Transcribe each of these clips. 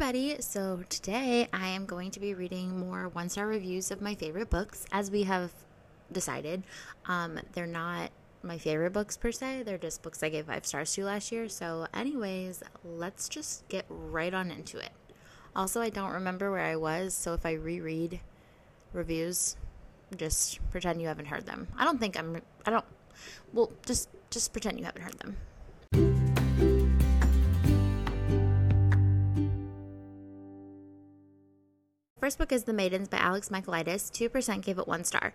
everybody. So, today I am going to be reading more one star reviews of my favorite books, as we have decided. Um, they're not my favorite books per se, they're just books I gave five stars to last year. So, anyways, let's just get right on into it. Also, I don't remember where I was, so if I reread reviews, just pretend you haven't heard them. I don't think I'm, I don't, well, just, just pretend you haven't heard them. First book is The Maidens by Alex Michaelides. 2% gave it one star.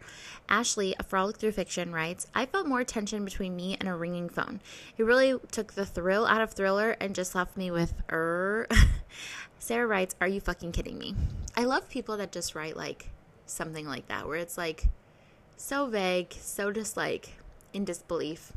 Ashley, a frolic through fiction, writes I felt more tension between me and a ringing phone. It really took the thrill out of thriller and just left me with, er. Sarah writes, Are you fucking kidding me? I love people that just write like something like that, where it's like so vague, so just like in disbelief.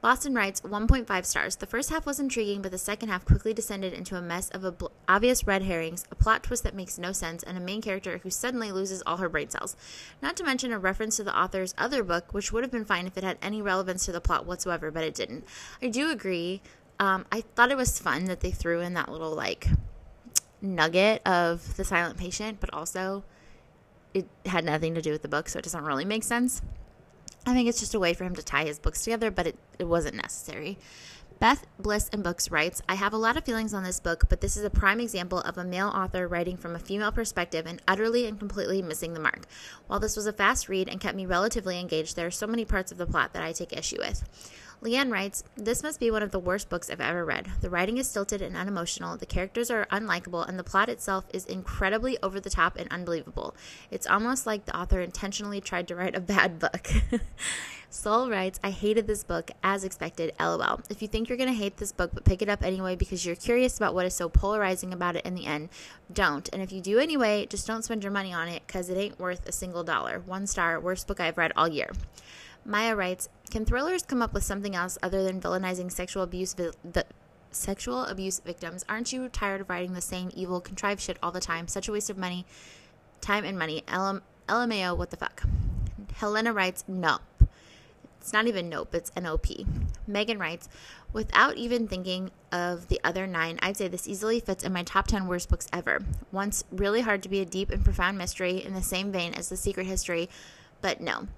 Boston writes 1.5 stars. The first half was intriguing, but the second half quickly descended into a mess of obvious red herrings, a plot twist that makes no sense, and a main character who suddenly loses all her brain cells. Not to mention a reference to the author's other book, which would have been fine if it had any relevance to the plot whatsoever, but it didn't. I do agree. Um, I thought it was fun that they threw in that little like nugget of the silent patient, but also it had nothing to do with the book, so it doesn't really make sense. I think it's just a way for him to tie his books together, but it, it wasn't necessary. Beth Bliss and Books writes, I have a lot of feelings on this book, but this is a prime example of a male author writing from a female perspective and utterly and completely missing the mark. While this was a fast read and kept me relatively engaged, there are so many parts of the plot that I take issue with. Leanne writes, This must be one of the worst books I've ever read. The writing is stilted and unemotional, the characters are unlikable, and the plot itself is incredibly over the top and unbelievable. It's almost like the author intentionally tried to write a bad book. Soul writes, I hated this book as expected, lol. If you think you're going to hate this book but pick it up anyway because you're curious about what is so polarizing about it in the end, don't. And if you do anyway, just don't spend your money on it because it ain't worth a single dollar. One star, worst book I've read all year. Maya writes, "Can thrillers come up with something else other than villainizing sexual abuse vi- the sexual abuse victims? Aren't you tired of writing the same evil contrived shit all the time? Such a waste of money, time and money. LM- LMAO, what the fuck?" Helena writes, "Nope." It's not even nope, it's NOP. Megan writes, without even thinking of the other nine, I'd say this easily fits in my top 10 worst books ever. Once really hard to be a deep and profound mystery in the same vein as The Secret History, but no.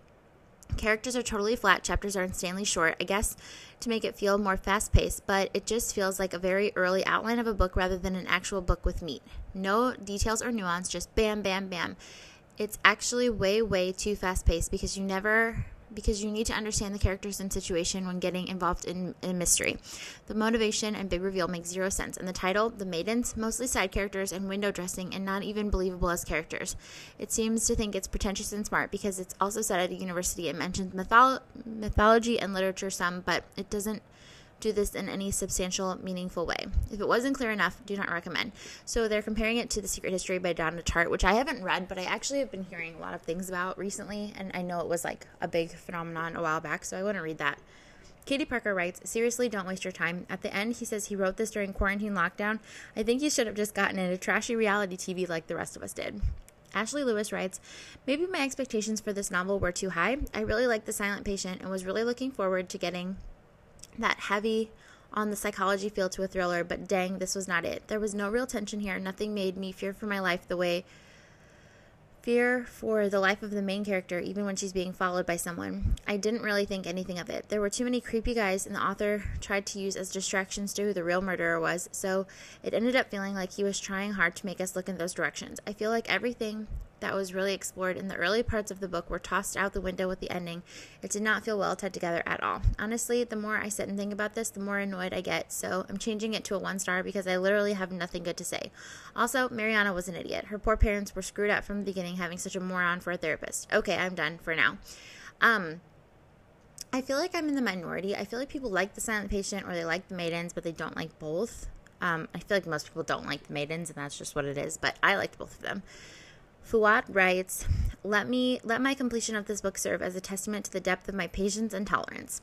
Characters are totally flat, chapters are insanely short, I guess to make it feel more fast paced, but it just feels like a very early outline of a book rather than an actual book with meat. No details or nuance, just bam, bam, bam. It's actually way, way too fast paced because you never because you need to understand the characters and situation when getting involved in a mystery. The motivation and big reveal make zero sense, and the title, The Maidens, mostly side characters and window dressing and not even believable as characters. It seems to think it's pretentious and smart because it's also set at a university. It mentions mytholo- mythology and literature some, but it doesn't do this in any substantial, meaningful way. If it wasn't clear enough, do not recommend. So they're comparing it to The Secret History by Donna Tartt, which I haven't read, but I actually have been hearing a lot of things about recently, and I know it was like a big phenomenon a while back, so I want to read that. Katie Parker writes, Seriously, don't waste your time. At the end, he says he wrote this during quarantine lockdown. I think he should have just gotten into trashy reality TV like the rest of us did. Ashley Lewis writes, Maybe my expectations for this novel were too high. I really liked The Silent Patient and was really looking forward to getting that heavy on the psychology feel to a thriller, but dang, this was not it. There was no real tension here. Nothing made me fear for my life the way fear for the life of the main character, even when she's being followed by someone. I didn't really think anything of it. There were too many creepy guys, and the author tried to use as distractions to who the real murderer was, so it ended up feeling like he was trying hard to make us look in those directions. I feel like everything that was really explored in the early parts of the book were tossed out the window with the ending. It did not feel well tied together at all. Honestly, the more I sit and think about this, the more annoyed I get, so I'm changing it to a one star because I literally have nothing good to say. Also, Mariana was an idiot. Her poor parents were screwed up from the beginning having such a moron for a therapist. Okay, I'm done for now. Um, I feel like I'm in the minority. I feel like people like the silent patient or they like the maidens, but they don't like both. Um, I feel like most people don't like the maidens, and that's just what it is. But I liked both of them. Fuad writes, "Let me let my completion of this book serve as a testament to the depth of my patience and tolerance."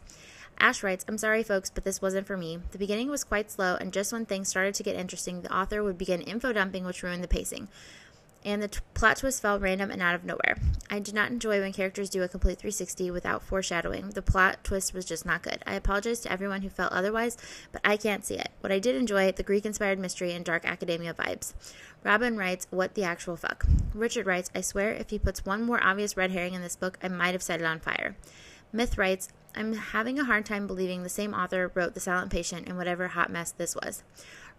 Ash writes, I'm sorry, folks, but this wasn't for me. The beginning was quite slow, and just when things started to get interesting, the author would begin info dumping, which ruined the pacing. And the t- plot twist felt random and out of nowhere. I do not enjoy when characters do a complete 360 without foreshadowing. The plot twist was just not good. I apologize to everyone who felt otherwise, but I can't see it. What I did enjoy, the Greek inspired mystery and dark academia vibes. Robin writes, What the actual fuck? Richard writes, I swear if he puts one more obvious red herring in this book, I might have set it on fire. Myth writes, I'm having a hard time believing the same author wrote The Silent Patient and whatever hot mess this was.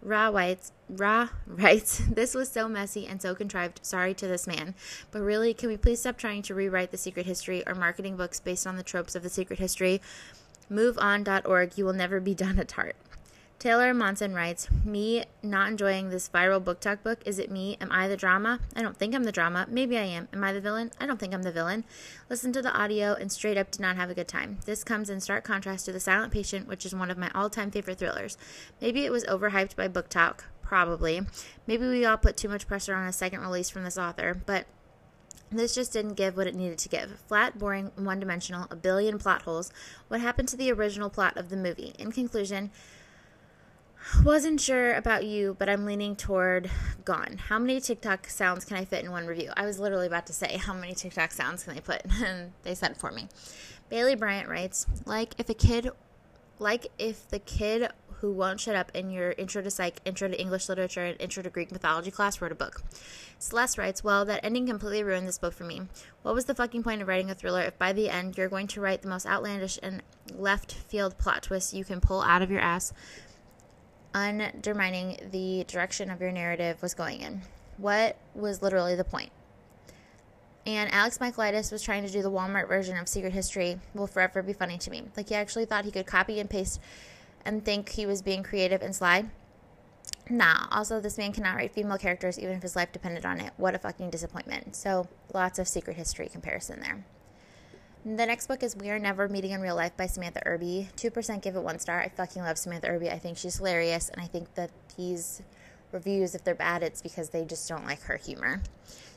Ra writes, Ra writes, This was so messy and so contrived. Sorry to this man. But really, can we please stop trying to rewrite the secret history or marketing books based on the tropes of the secret history? MoveOn.org, you will never be done at heart. Taylor Monson writes, Me not enjoying this viral BookTok book. Is it me? Am I the drama? I don't think I'm the drama. Maybe I am. Am I the villain? I don't think I'm the villain. Listen to the audio and straight up did not have a good time. This comes in stark contrast to The Silent Patient, which is one of my all time favorite thrillers. Maybe it was overhyped by BookTok. Probably. Maybe we all put too much pressure on a second release from this author, but this just didn't give what it needed to give. Flat, boring, one dimensional, a billion plot holes. What happened to the original plot of the movie? In conclusion, wasn't sure about you, but I'm leaning toward gone. How many TikTok sounds can I fit in one review? I was literally about to say, how many TikTok sounds can they put? And they it for me. Bailey Bryant writes, like if a kid, like if the kid who won't shut up in your intro to psych, intro to English literature, and intro to Greek mythology class wrote a book. Celeste writes, Well, that ending completely ruined this book for me. What was the fucking point of writing a thriller if by the end you're going to write the most outlandish and left field plot twist you can pull out of your ass undermining the direction of your narrative was going in. What was literally the point? And Alex Michaelides was trying to do the Walmart version of Secret History will forever be funny to me. Like he actually thought he could copy and paste and think he was being creative and sly. Nah, also this man cannot write female characters even if his life depended on it. What a fucking disappointment. So lots of Secret History comparison there. The next book is We Are Never Meeting in Real Life by Samantha Irby. 2% give it one star. I fucking love Samantha Irby. I think she's hilarious, and I think that these reviews, if they're bad, it's because they just don't like her humor.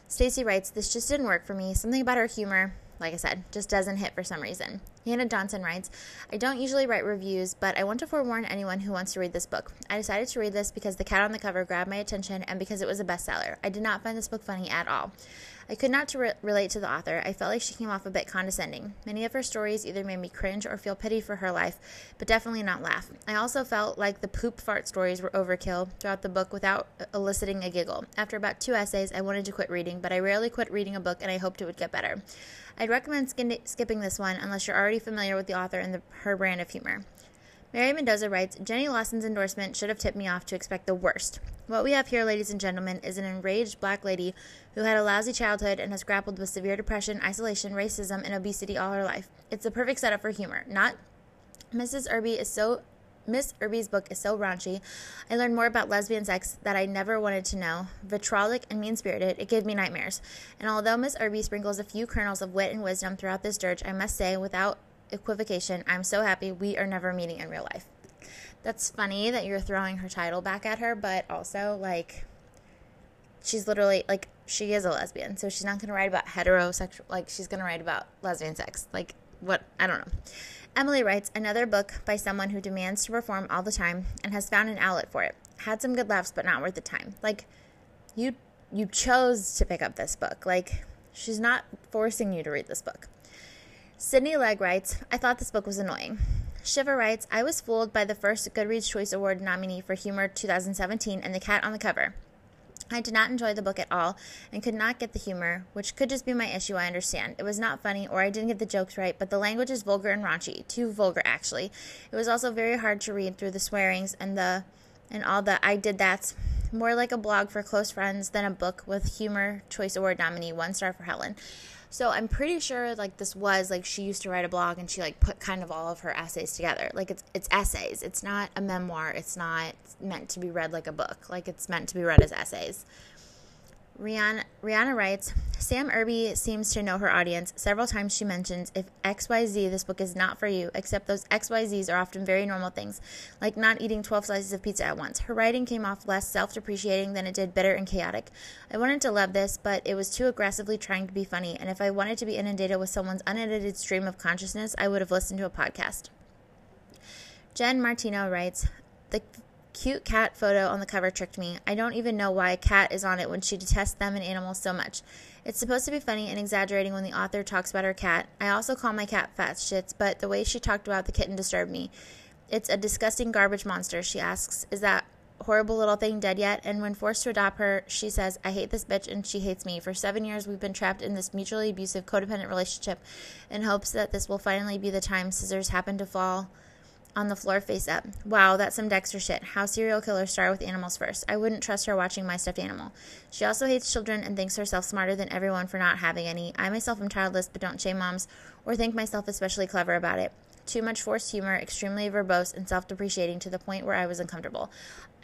Stacy writes, This just didn't work for me. Something about her humor, like I said, just doesn't hit for some reason. Hannah Johnson writes, I don't usually write reviews, but I want to forewarn anyone who wants to read this book. I decided to read this because the cat on the cover grabbed my attention and because it was a bestseller. I did not find this book funny at all. I could not re- relate to the author. I felt like she came off a bit condescending. Many of her stories either made me cringe or feel pity for her life, but definitely not laugh. I also felt like the poop fart stories were overkill throughout the book without eliciting a giggle. After about two essays, I wanted to quit reading, but I rarely quit reading a book and I hoped it would get better. I'd recommend skipping this one unless you're already familiar with the author and the, her brand of humor. Mary Mendoza writes Jenny Lawson's endorsement should have tipped me off to expect the worst. What we have here, ladies and gentlemen, is an enraged black lady who had a lousy childhood and has grappled with severe depression, isolation, racism, and obesity all her life. It's the perfect setup for humor. Not Mrs. Irby is so Miss Irby's book is so raunchy. I learned more about lesbian sex that I never wanted to know. Vitrolic and mean spirited, it gave me nightmares. And although Miss Irby sprinkles a few kernels of wit and wisdom throughout this dirge, I must say, without equivocation, I'm so happy we are never meeting in real life. That's funny that you're throwing her title back at her, but also, like, she's literally, like, she is a lesbian, so she's not to write about heterosexual, like, she's to write about lesbian sex. Like, what? I don't know. Emily writes another book by someone who demands to perform all the time and has found an outlet for it. Had some good laughs, but not worth the time. Like, you you chose to pick up this book. Like, she's not forcing you to read this book. Sydney Legg writes, I thought this book was annoying. Shiva writes, I was fooled by the first Goodreads Choice Award nominee for Humor 2017 and the cat on the cover. I did not enjoy the book at all and could not get the humor, which could just be my issue, I understand. It was not funny or I didn't get the jokes right, but the language is vulgar and raunchy. Too vulgar, actually. It was also very hard to read through the swearings and the and all the I did that's more like a blog for close friends than a book with humor choice award nominee one star for Helen. So I'm pretty sure like this was like she used to write a blog and she like put kind of all of her essays together. Like it's it's essays. It's not a memoir. It's not meant to be read like a book. Like it's meant to be read as essays. Rihanna, Rihanna writes Sam Irby seems to know her audience. Several times she mentions if XYZ, this book is not for you, except those XYZs are often very normal things, like not eating 12 slices of pizza at once. Her writing came off less self depreciating than it did bitter and chaotic. I wanted to love this, but it was too aggressively trying to be funny, and if I wanted to be inundated with someone's unedited stream of consciousness, I would have listened to a podcast. Jen Martino writes The cute cat photo on the cover tricked me. I don't even know why a cat is on it when she detests them and animals so much. It's supposed to be funny and exaggerating when the author talks about her cat. I also call my cat fat shits, but the way she talked about the kitten disturbed me. It's a disgusting garbage monster, she asks. Is that horrible little thing dead yet? And when forced to adopt her, she says, I hate this bitch and she hates me. For seven years, we've been trapped in this mutually abusive, codependent relationship in hopes that this will finally be the time scissors happen to fall on the floor face up. Wow, that's some Dexter shit. How serial killers start with animals first. I wouldn't trust her watching my stuffed animal. She also hates children and thinks herself smarter than everyone for not having any. I myself am childless, but don't shame moms or think myself especially clever about it. Too much forced humor, extremely verbose and self depreciating to the point where I was uncomfortable.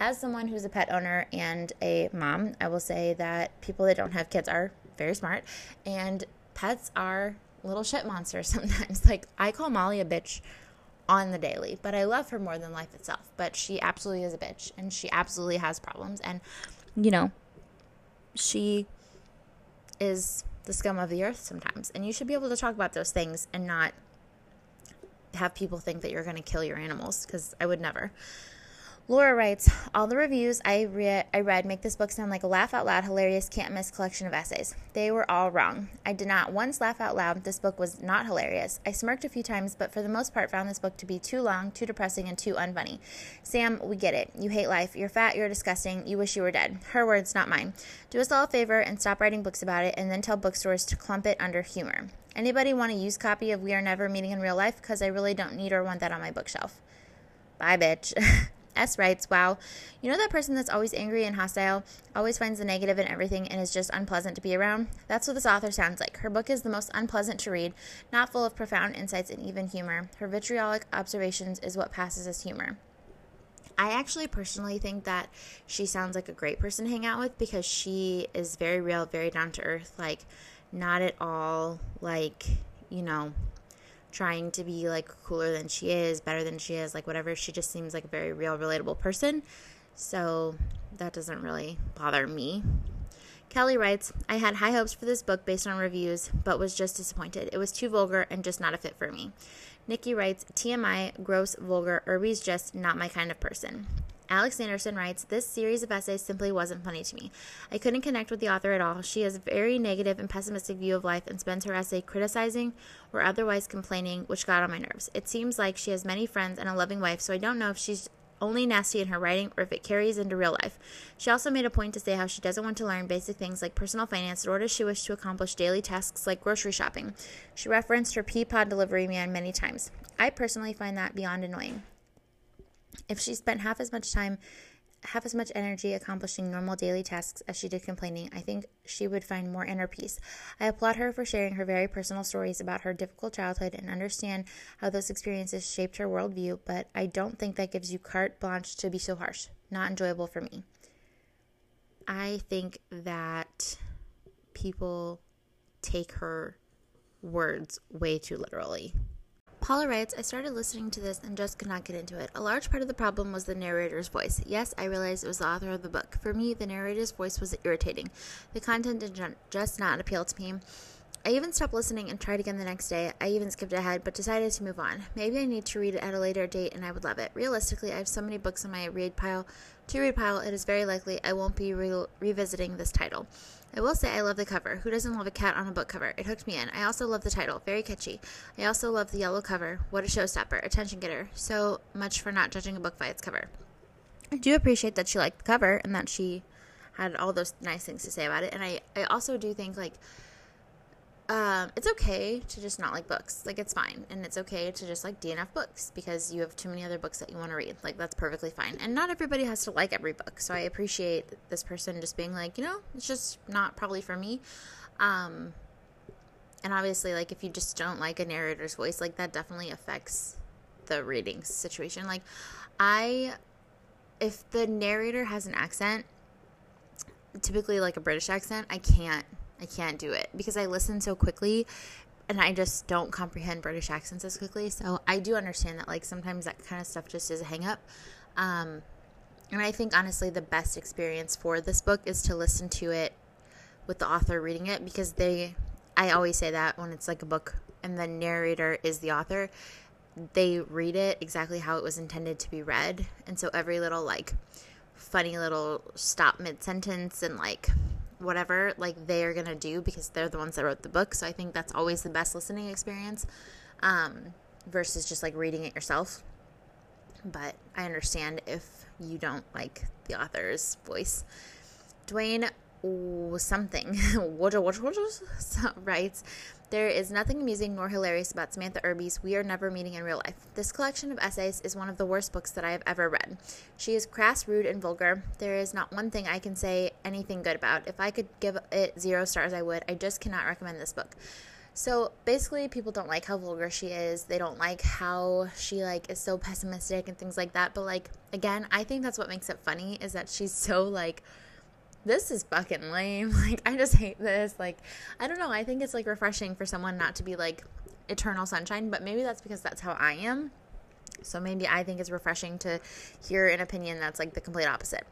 As someone who's a pet owner and a mom, I will say that people that don't have kids are very smart, and pets are little shit monsters sometimes. Like, I call Molly a bitch on the daily, but I love her more than life itself. But she absolutely is a bitch and she absolutely has problems. And, you know, she is the scum of the earth sometimes. And you should be able to talk about those things and not have people think that you're going to kill your animals because I would never. Laura writes, All the reviews I, I read make this book sound like a laugh out loud, hilarious, can't miss collection of essays. They were all wrong. I did not once laugh out loud. This book was not hilarious. I smirked a few times, but for the most part found this book to be too long, too depressing, and too unfunny. Sam, we get it. You hate life. You're fat. You're disgusting. You wish you were dead. Her words, not mine. Do us all a favor and stop writing books about it, and then tell bookstores to clump it under humor. Anybody want a used copy of We Are Never Meeting in Real Life? Because I really don't need or want that on my bookshelf. Bye, bitch. S writes, Wow, you know that person that's always angry and hostile, always finds the negative in everything, and is just unpleasant to be around? That's what this author sounds like. Her book is the most unpleasant to read, not full of profound insights and even humor. Her vitriolic observations is what passes as humor. I actually personally think that she sounds like a great person to hang out with because she is very real, very down to earth, like, not at all like, you know, trying to be like cooler than she is, better than she is, like whatever. She just seems like a very real, relatable person. So that doesn't really bother me. Kelly writes, I had high hopes for this book based on reviews, but was just disappointed. It was too vulgar and just not a fit for me. Nikki writes, TMI, gross, vulgar, Irby's just not my kind of person. Alex Anderson writes, This series of essays simply wasn't funny to me. I couldn't connect with the author at all. She has a very negative and pessimistic view of life and spends her essay criticizing or otherwise complaining, which got on my nerves. It seems like she has many friends and a loving wife, so I don't know if she's only nasty in her writing or if it carries into real life. She also made a point to say how she doesn't want to learn basic things like personal finance, nor does she wish to accomplish daily tasks like grocery shopping. She referenced her Peapod delivery man many times. I personally find that beyond annoying. If she spent half as much time, half as much energy accomplishing normal daily tasks as she did complaining, I think she would find more inner peace. I applaud her for sharing her very personal stories about her difficult childhood and understand how those experiences shaped her worldview, but I don't think that gives you carte blanche to be so harsh. Not enjoyable for me. I think that people take her words way too literally. Paula writes, I started listening to this and just could not get into it. A large part of the problem was the narrator's voice. Yes, I realized it was the author of the book. For me, the narrator's voice was irritating. The content did just not appeal to me. I even stopped listening and tried again the next day. I even skipped ahead, but decided to move on. Maybe I need to read it at a later date and I would love it. Realistically, I have so many books on my read pile. To read pile, it is very likely I won't be re- revisiting this title. I will say I love the cover. Who doesn't love a cat on a book cover? It hooked me in. I also love the title, very catchy. I also love the yellow cover. What a showstopper, attention getter. So much for not judging a book by its cover. I do appreciate that she liked the cover and that she had all those nice things to say about it. And I, I also do think like um, it's okay to just not like books. Like it's fine, and it's okay to just like DNF books because you have too many other books that you want to read. Like that's perfectly fine, and not everybody has to like every book. So I appreciate this person just being like, you know, it's just not probably for me. Um, and obviously, like if you just don't like a narrator's voice, like that definitely affects the reading situation. Like I, if the narrator has an accent, typically like a British accent, I can't I can't do it because I listen so quickly and I just don't comprehend British accents as quickly. So I do understand that like sometimes that kind of stuff just is a hang up. Um, and I think honestly the best experience for this book is to listen to it with the author reading it because they I always say that when it's like a book and the narrator is the author, they read it exactly how it was intended to be read. And so every little like funny little stop mid sentence and like whatever like they are going to do because they're the ones that wrote the book. So I think that's always the best listening experience um, versus just like reading it yourself. But I understand if you don't like the author's voice. Dwayne something writes there is nothing amusing nor hilarious about Samantha Irby's We Are Never Meeting in Real Life. This collection of essays is one of the worst books that I have ever read. She is crass, rude, and vulgar. There is not one thing I can say anything good about. If I could give it zero stars, I would. I just cannot recommend this book. So basically, people don't like how vulgar she is. They don't like how she like is so pessimistic and things like that. But like again, I think that's what makes it funny is that she's so like this is fucking lame. Like, I just hate this. Like, I don't know. I think it's like refreshing for someone not to be like eternal sunshine, but maybe that's because that's how I am. So maybe I think it's refreshing to hear an opinion that's like the complete opposite.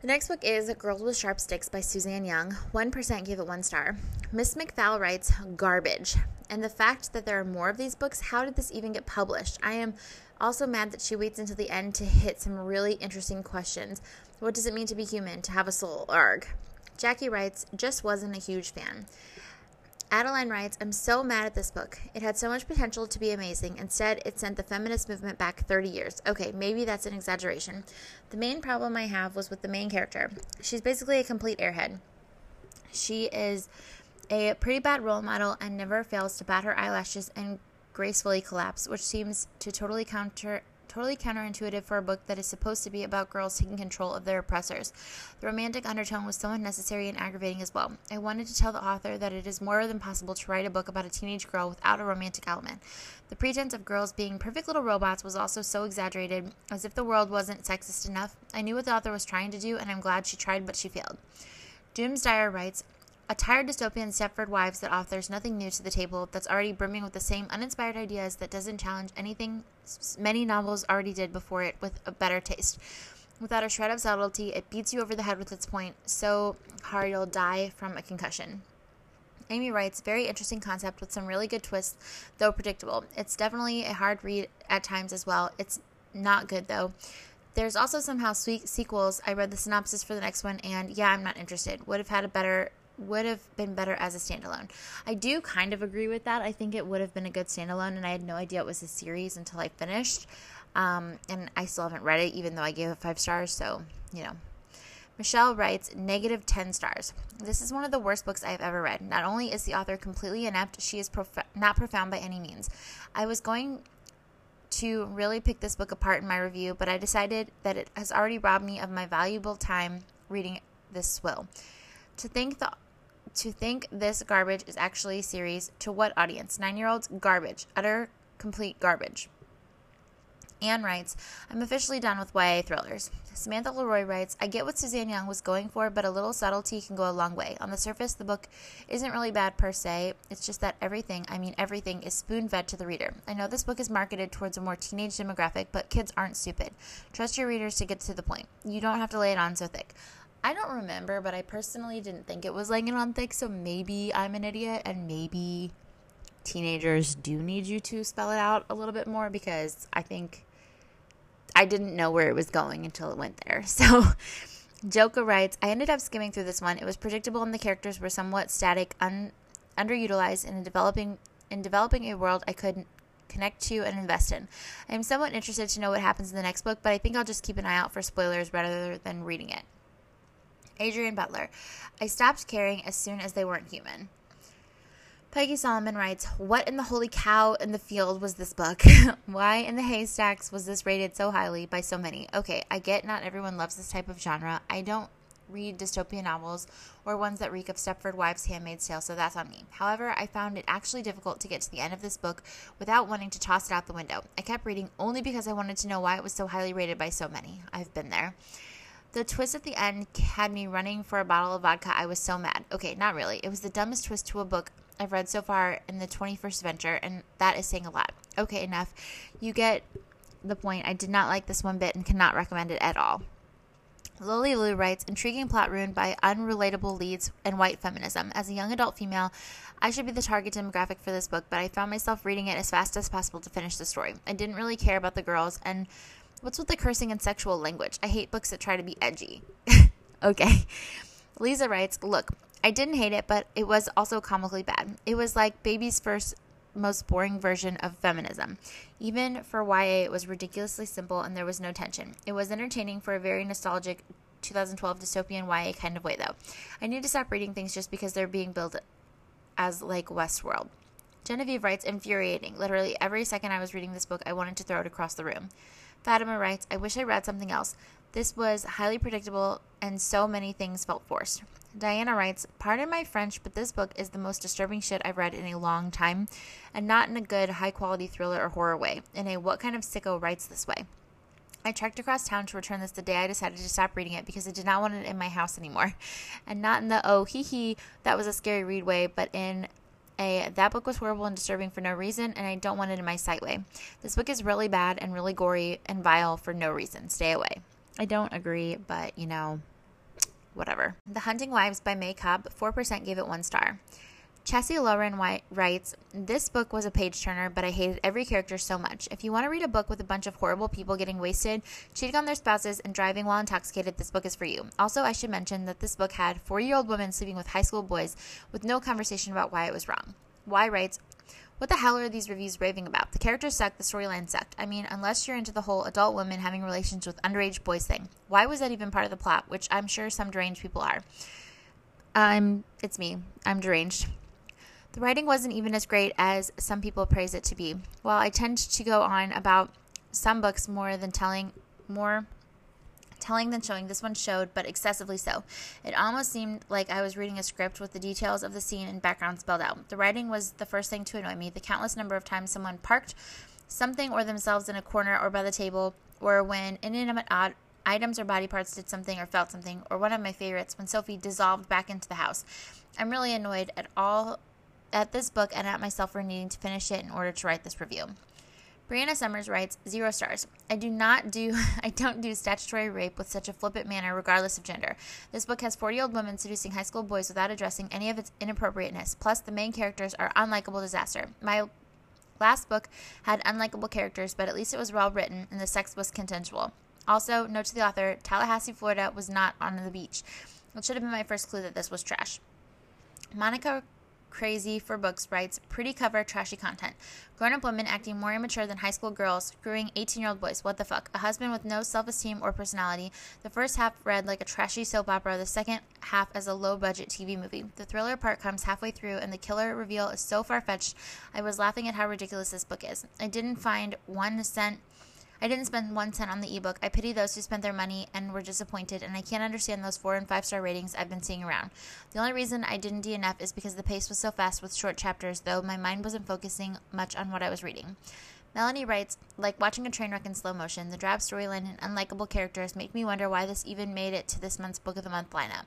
The next book is Girls with Sharp Sticks by Suzanne Young. 1% gave it one star. Miss McFall writes, garbage. And the fact that there are more of these books, how did this even get published? I am also mad that she waits until the end to hit some really interesting questions. What does it mean to be human, to have a soul? Arg. Jackie writes, just wasn't a huge fan. Adeline writes, I'm so mad at this book. It had so much potential to be amazing. Instead, it sent the feminist movement back 30 years. Okay, maybe that's an exaggeration. The main problem I have was with the main character. She's basically a complete airhead. She is a pretty bad role model and never fails to bat her eyelashes and gracefully collapse, which seems to totally counter totally counterintuitive for a book that is supposed to be about girls taking control of their oppressors. The romantic undertone was so unnecessary and aggravating as well. I wanted to tell the author that it is more than possible to write a book about a teenage girl without a romantic element. The pretense of girls being perfect little robots was also so exaggerated, as if the world wasn't sexist enough. I knew what the author was trying to do, and I'm glad she tried, but she failed. Doomsdire writes, a tired dystopian Stepford Wives that offers nothing new to the table, that's already brimming with the same uninspired ideas, that doesn't challenge anything many novels already did before it with a better taste. Without a shred of subtlety, it beats you over the head with its point so hard you'll die from a concussion. Amy writes, very interesting concept with some really good twists, though predictable. It's definitely a hard read at times as well. It's not good though. There's also somehow sweet sequels. I read the synopsis for the next one, and yeah, I'm not interested. Would have had a better would have been better as a standalone. I do kind of agree with that. I think it would have been a good standalone, and I had no idea it was a series until I finished. Um, and I still haven't read it, even though I gave it five stars. So, you know. Michelle writes negative 10 stars. This is one of the worst books I've ever read. Not only is the author completely inept, she is prof- not profound by any means. I was going to really pick this book apart in my review, but I decided that it has already robbed me of my valuable time reading this swill. To think the to think this garbage is actually a series to what audience? Nine year olds? Garbage. Utter, complete garbage. Anne writes, I'm officially done with YA thrillers. Samantha Leroy writes, I get what Suzanne Young was going for, but a little subtlety can go a long way. On the surface, the book isn't really bad per se. It's just that everything, I mean everything, is spoon fed to the reader. I know this book is marketed towards a more teenage demographic, but kids aren't stupid. Trust your readers to get to the point. You don't have to lay it on so thick. I don't remember, but I personally didn't think it was laying it on thick, so maybe I'm an idiot and maybe teenagers do need you to spell it out a little bit more because I think I didn't know where it was going until it went there. So Joka writes, I ended up skimming through this one. It was predictable and the characters were somewhat static, un- underutilized in developing in developing a world I could connect to and invest in. I am somewhat interested to know what happens in the next book, but I think I'll just keep an eye out for spoilers rather than reading it. Adrian Butler. I stopped caring as soon as they weren't human. Peggy Solomon writes, What in the holy cow in the field was this book? Why in the haystacks was this rated so highly by so many? Okay, I get not everyone loves this type of genre. I don't read dystopian novels or ones that reek of Stepford Wives' Handmaid's Tale, so that's on me. However, I found it actually difficult to get to the end of this book without wanting to toss it out the window. I kept reading only because I wanted to know why it was so highly rated by so many. I've been there. The twist at the end had me running for a bottle of vodka. I was so mad. Okay, not really. It was the dumbest twist to a book I've read so far in the 21st venture, and that is saying a lot. Okay, enough. You get the point. I did not like this one bit and cannot recommend it at all. Lily Lou writes, intriguing plot ruined by unrelatable leads and white feminism. As a young adult female, I should be the target demographic for this book, but I found myself reading it as fast as possible to finish the story. I didn't really care about the girls, and what's with the cursing and sexual language? I hate books that try to be edgy. okay. Lisa writes, Look, I didn't hate it, but it was also comically bad. It was like baby's first most boring version of feminism. Even for YA, it was ridiculously simple and there was no tension. It was entertaining for a very nostalgic 2012 dystopian YA kind of way, though. I need to stop reading things just because they're being built as like Westworld. Genevieve writes, infuriating. Literally every second I was reading this book, I wanted to throw it across the room. Fatima writes, I wish I read something else. This was highly predictable and so many things felt forced. Diana writes, Pardon my French, but this book is the most disturbing shit I've read in a long time, and not in a good, high quality thriller or horror way. In a what kind of sicko writes this way? I trekked across town to return this the day I decided to stop reading it because I did not want it in my house anymore. And not in the oh hee hee, that was a scary read way, but in a that book was horrible and disturbing for no reason, and I don't want it in my sight way. This book is really bad and really gory and vile for no reason. Stay away. I don't agree, but you know, whatever. The Hunting Wives by May Cobb, 4% gave it one star. Chessie Lauren White writes, This book was a page turner, but I hated every character so much. If you want to read a book with a bunch of horrible people getting wasted, cheating on their spouses, and driving while intoxicated, this book is for you. Also, I should mention that this book had four year old women sleeping with high school boys with no conversation about why it was wrong. Y writes, what the hell are these reviews raving about? The characters sucked, the storyline sucked. I mean, unless you're into the whole adult women having relations with underage boys thing. Why was that even part of the plot? Which I'm sure some deranged people are. I'm, it's me. I'm deranged. The writing wasn't even as great as some people praise it to be. While I tend to go on about some books more than telling more telling than showing. This one showed, but excessively so. It almost seemed like I was reading a script with the details of the scene and background spelled out. The writing was the first thing to annoy me. The countless number of times someone parked something or themselves in a corner or by the table, or when inanimate odd items or body parts did something or felt something, or one of my favorites, when Sophie dissolved back into the house. I'm really annoyed at all at this book and at myself for needing to finish it in order to write this review. Brianna Summers writes, zero stars. I do not do I don't do statutory rape with such a flippant manner, regardless of gender. This book has 40 year old women seducing high school boys without addressing any of its inappropriateness. Plus, the main characters are unlikable disaster. My last book had unlikable characters, but at least it was well written and the sex was consensual. Also, note to the author, Tallahassee, Florida was not on the beach. It should have been my first clue that this was trash. Monica Crazy for Books writes pretty cover, trashy content. Grown up women acting more immature than high school girls, screwing 18 year old boys. What the fuck? A husband with no self esteem or personality. The first half read like a trashy soap opera, the second half as a low budget TV movie. The thriller part comes halfway through, and the killer reveal is so far fetched, I was laughing at how ridiculous this book is. I didn't find one cent I didn't spend one cent on the ebook. I pity those who spent their money and were disappointed, and I can't understand those four and five star ratings I've been seeing around. The only reason I didn't DNF is because the pace was so fast with short chapters, though my mind wasn't focusing much on what I was reading. Melanie writes, like watching a train wreck in slow motion, the drab storyline and unlikable characters make me wonder why this even made it to this month's Book of the Month lineup.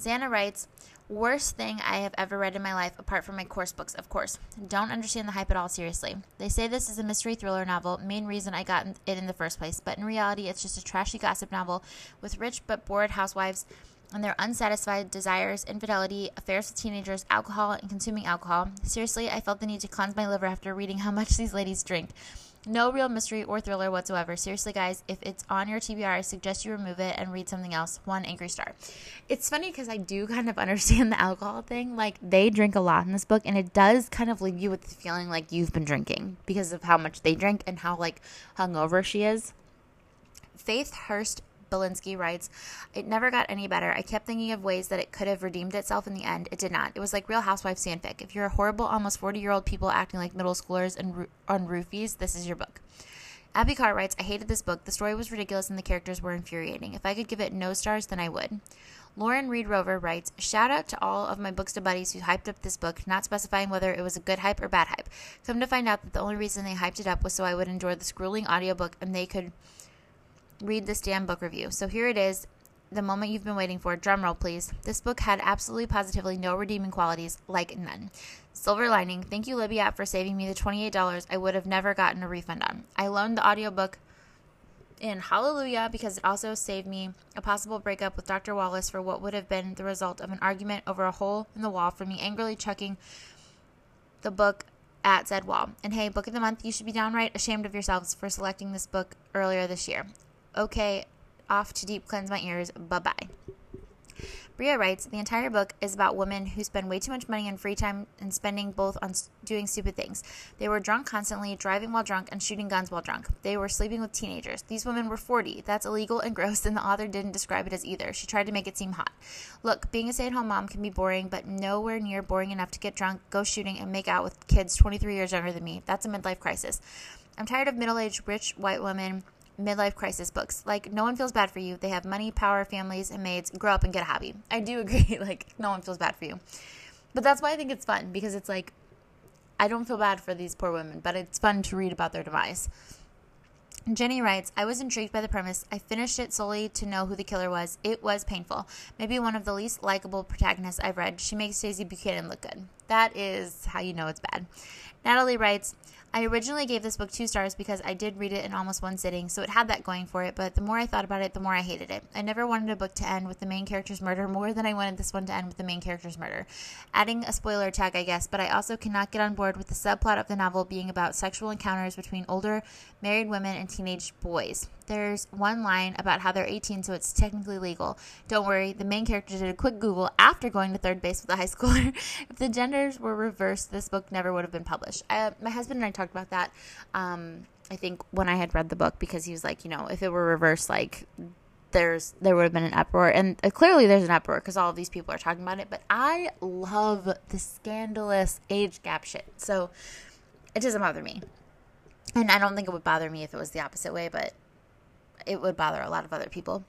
Xana writes, Worst thing I have ever read in my life, apart from my course books, of course. Don't understand the hype at all, seriously. They say this is a mystery thriller novel, main reason I got it in the first place, but in reality, it's just a trashy gossip novel with rich but bored housewives and their unsatisfied desires, infidelity, affairs with teenagers, alcohol, and consuming alcohol. Seriously, I felt the need to cleanse my liver after reading how much these ladies drink. No real mystery or thriller whatsoever. Seriously, guys, if it's on your TBR, I suggest you remove it and read something else. One angry star. It's funny because I do kind of understand the alcohol thing. Like, they drink a lot in this book, and it does kind of leave you with the feeling like you've been drinking because of how much they drink and how, like, hungover she is. Faith Hurst Belinsky writes, It never got any better. I kept thinking of ways that it could have redeemed itself in the end. It did not. It was like Real Housewives fanfic. If you're a horrible, almost 40 year old people acting like middle schoolers and on roofies, this is your book. Abby Carr writes, I hated this book. The story was ridiculous and the characters were infuriating. If I could give it no stars, then I would. Lauren Reed Rover writes, Shout out to all of my Booksta buddies who hyped up this book, not specifying whether it was a good hype or bad hype. Come to find out that the only reason they hyped it up was so I would enjoy the grueling audiobook and they could read this damn book review. So here it is, the moment you've been waiting for. Drumroll, please. This book had absolutely positively no redeeming qualities, like none. Silver lining, thank you, Libby app, for saving me the $28 I would have never gotten a refund on. I loaned the audiobook in Hallelujah because it also saved me a possible breakup with Dr. Wallace for what would have been the result of an argument over a hole in the wall for me angrily chucking the book at said wall. And hey, book of the month, you should be downright ashamed of yourselves for selecting this book earlier this year. Okay, off to deep cleanse my ears. Bye bye. Bria writes, the entire book is about women who spend way too much money and free time and spending both on doing stupid things. They were drunk constantly, driving while drunk, and shooting guns while drunk. They were sleeping with teenagers. These women were 40. That's illegal and gross, and the author didn't describe it as either. She tried to make it seem hot. Look, being a stay at home mom can be boring, but nowhere near boring enough to get drunk, go shooting, and make out with kids 23 years younger than me. That's a midlife crisis. I'm tired of middle aged, rich white women midlife crisis books. Like, no one feels bad for you. They have money, power, families, and maids. Grow up and get a hobby. I do agree. like, no one feels bad for you. But that's why I think it's fun because it's like, I don't feel bad for these poor women, but it's fun to read about their demise. Jenny writes, I was intrigued by the premise. I finished it solely to know who the killer was. It was painful. Maybe one of the least likable protagonists I've read. She makes Daisy Buchanan look good. That is how you know it's bad. Natalie writes, I originally gave this book two stars because I did read it in almost one sitting, so it had that going for it, but the more I thought about it, the more I hated it. I never wanted a book to end with the main character's murder more than I wanted this one to end with the main character's murder. Adding a spoiler tag, I guess, but I also cannot get on board with the subplot of the novel being about sexual encounters between older married women and teenage boys. There's one line about how they're 18, so it's technically legal. Don't worry, the main character did a quick Google after going to third base with a high schooler. if the genders were reversed, this book never would have been published. Uh, my husband and I talked about that. Um, I think when I had read the book, because he was like, you know, if it were reversed, like there's there would have been an uproar, and uh, clearly there's an uproar because all of these people are talking about it. But I love the scandalous age gap shit, so it doesn't bother me. And I don't think it would bother me if it was the opposite way, but it would bother a lot of other people.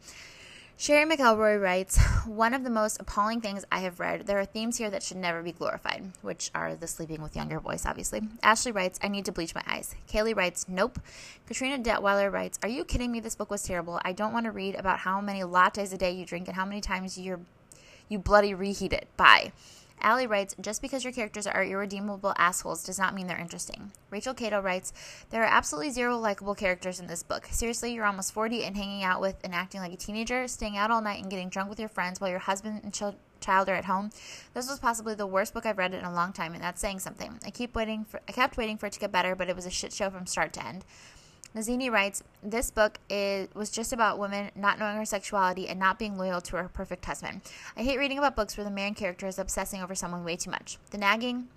Sherry McElroy writes, One of the most appalling things I have read. There are themes here that should never be glorified, which are the sleeping with younger boys, obviously. Ashley writes, I need to bleach my eyes. Kaylee writes, Nope. Katrina Detweiler writes, Are you kidding me? This book was terrible. I don't want to read about how many lattes a day you drink and how many times you're, you bloody reheat it. Bye. Allie writes, just because your characters are irredeemable assholes does not mean they're interesting. Rachel Cato writes, there are absolutely zero likable characters in this book. Seriously, you're almost 40 and hanging out with and acting like a teenager, staying out all night and getting drunk with your friends while your husband and ch- child are at home. This was possibly the worst book I've read in a long time, and that's saying something. I keep waiting for, I kept waiting for it to get better, but it was a shit show from start to end. Nazini writes, This book is, was just about women not knowing her sexuality and not being loyal to her perfect husband. I hate reading about books where the main character is obsessing over someone way too much. The nagging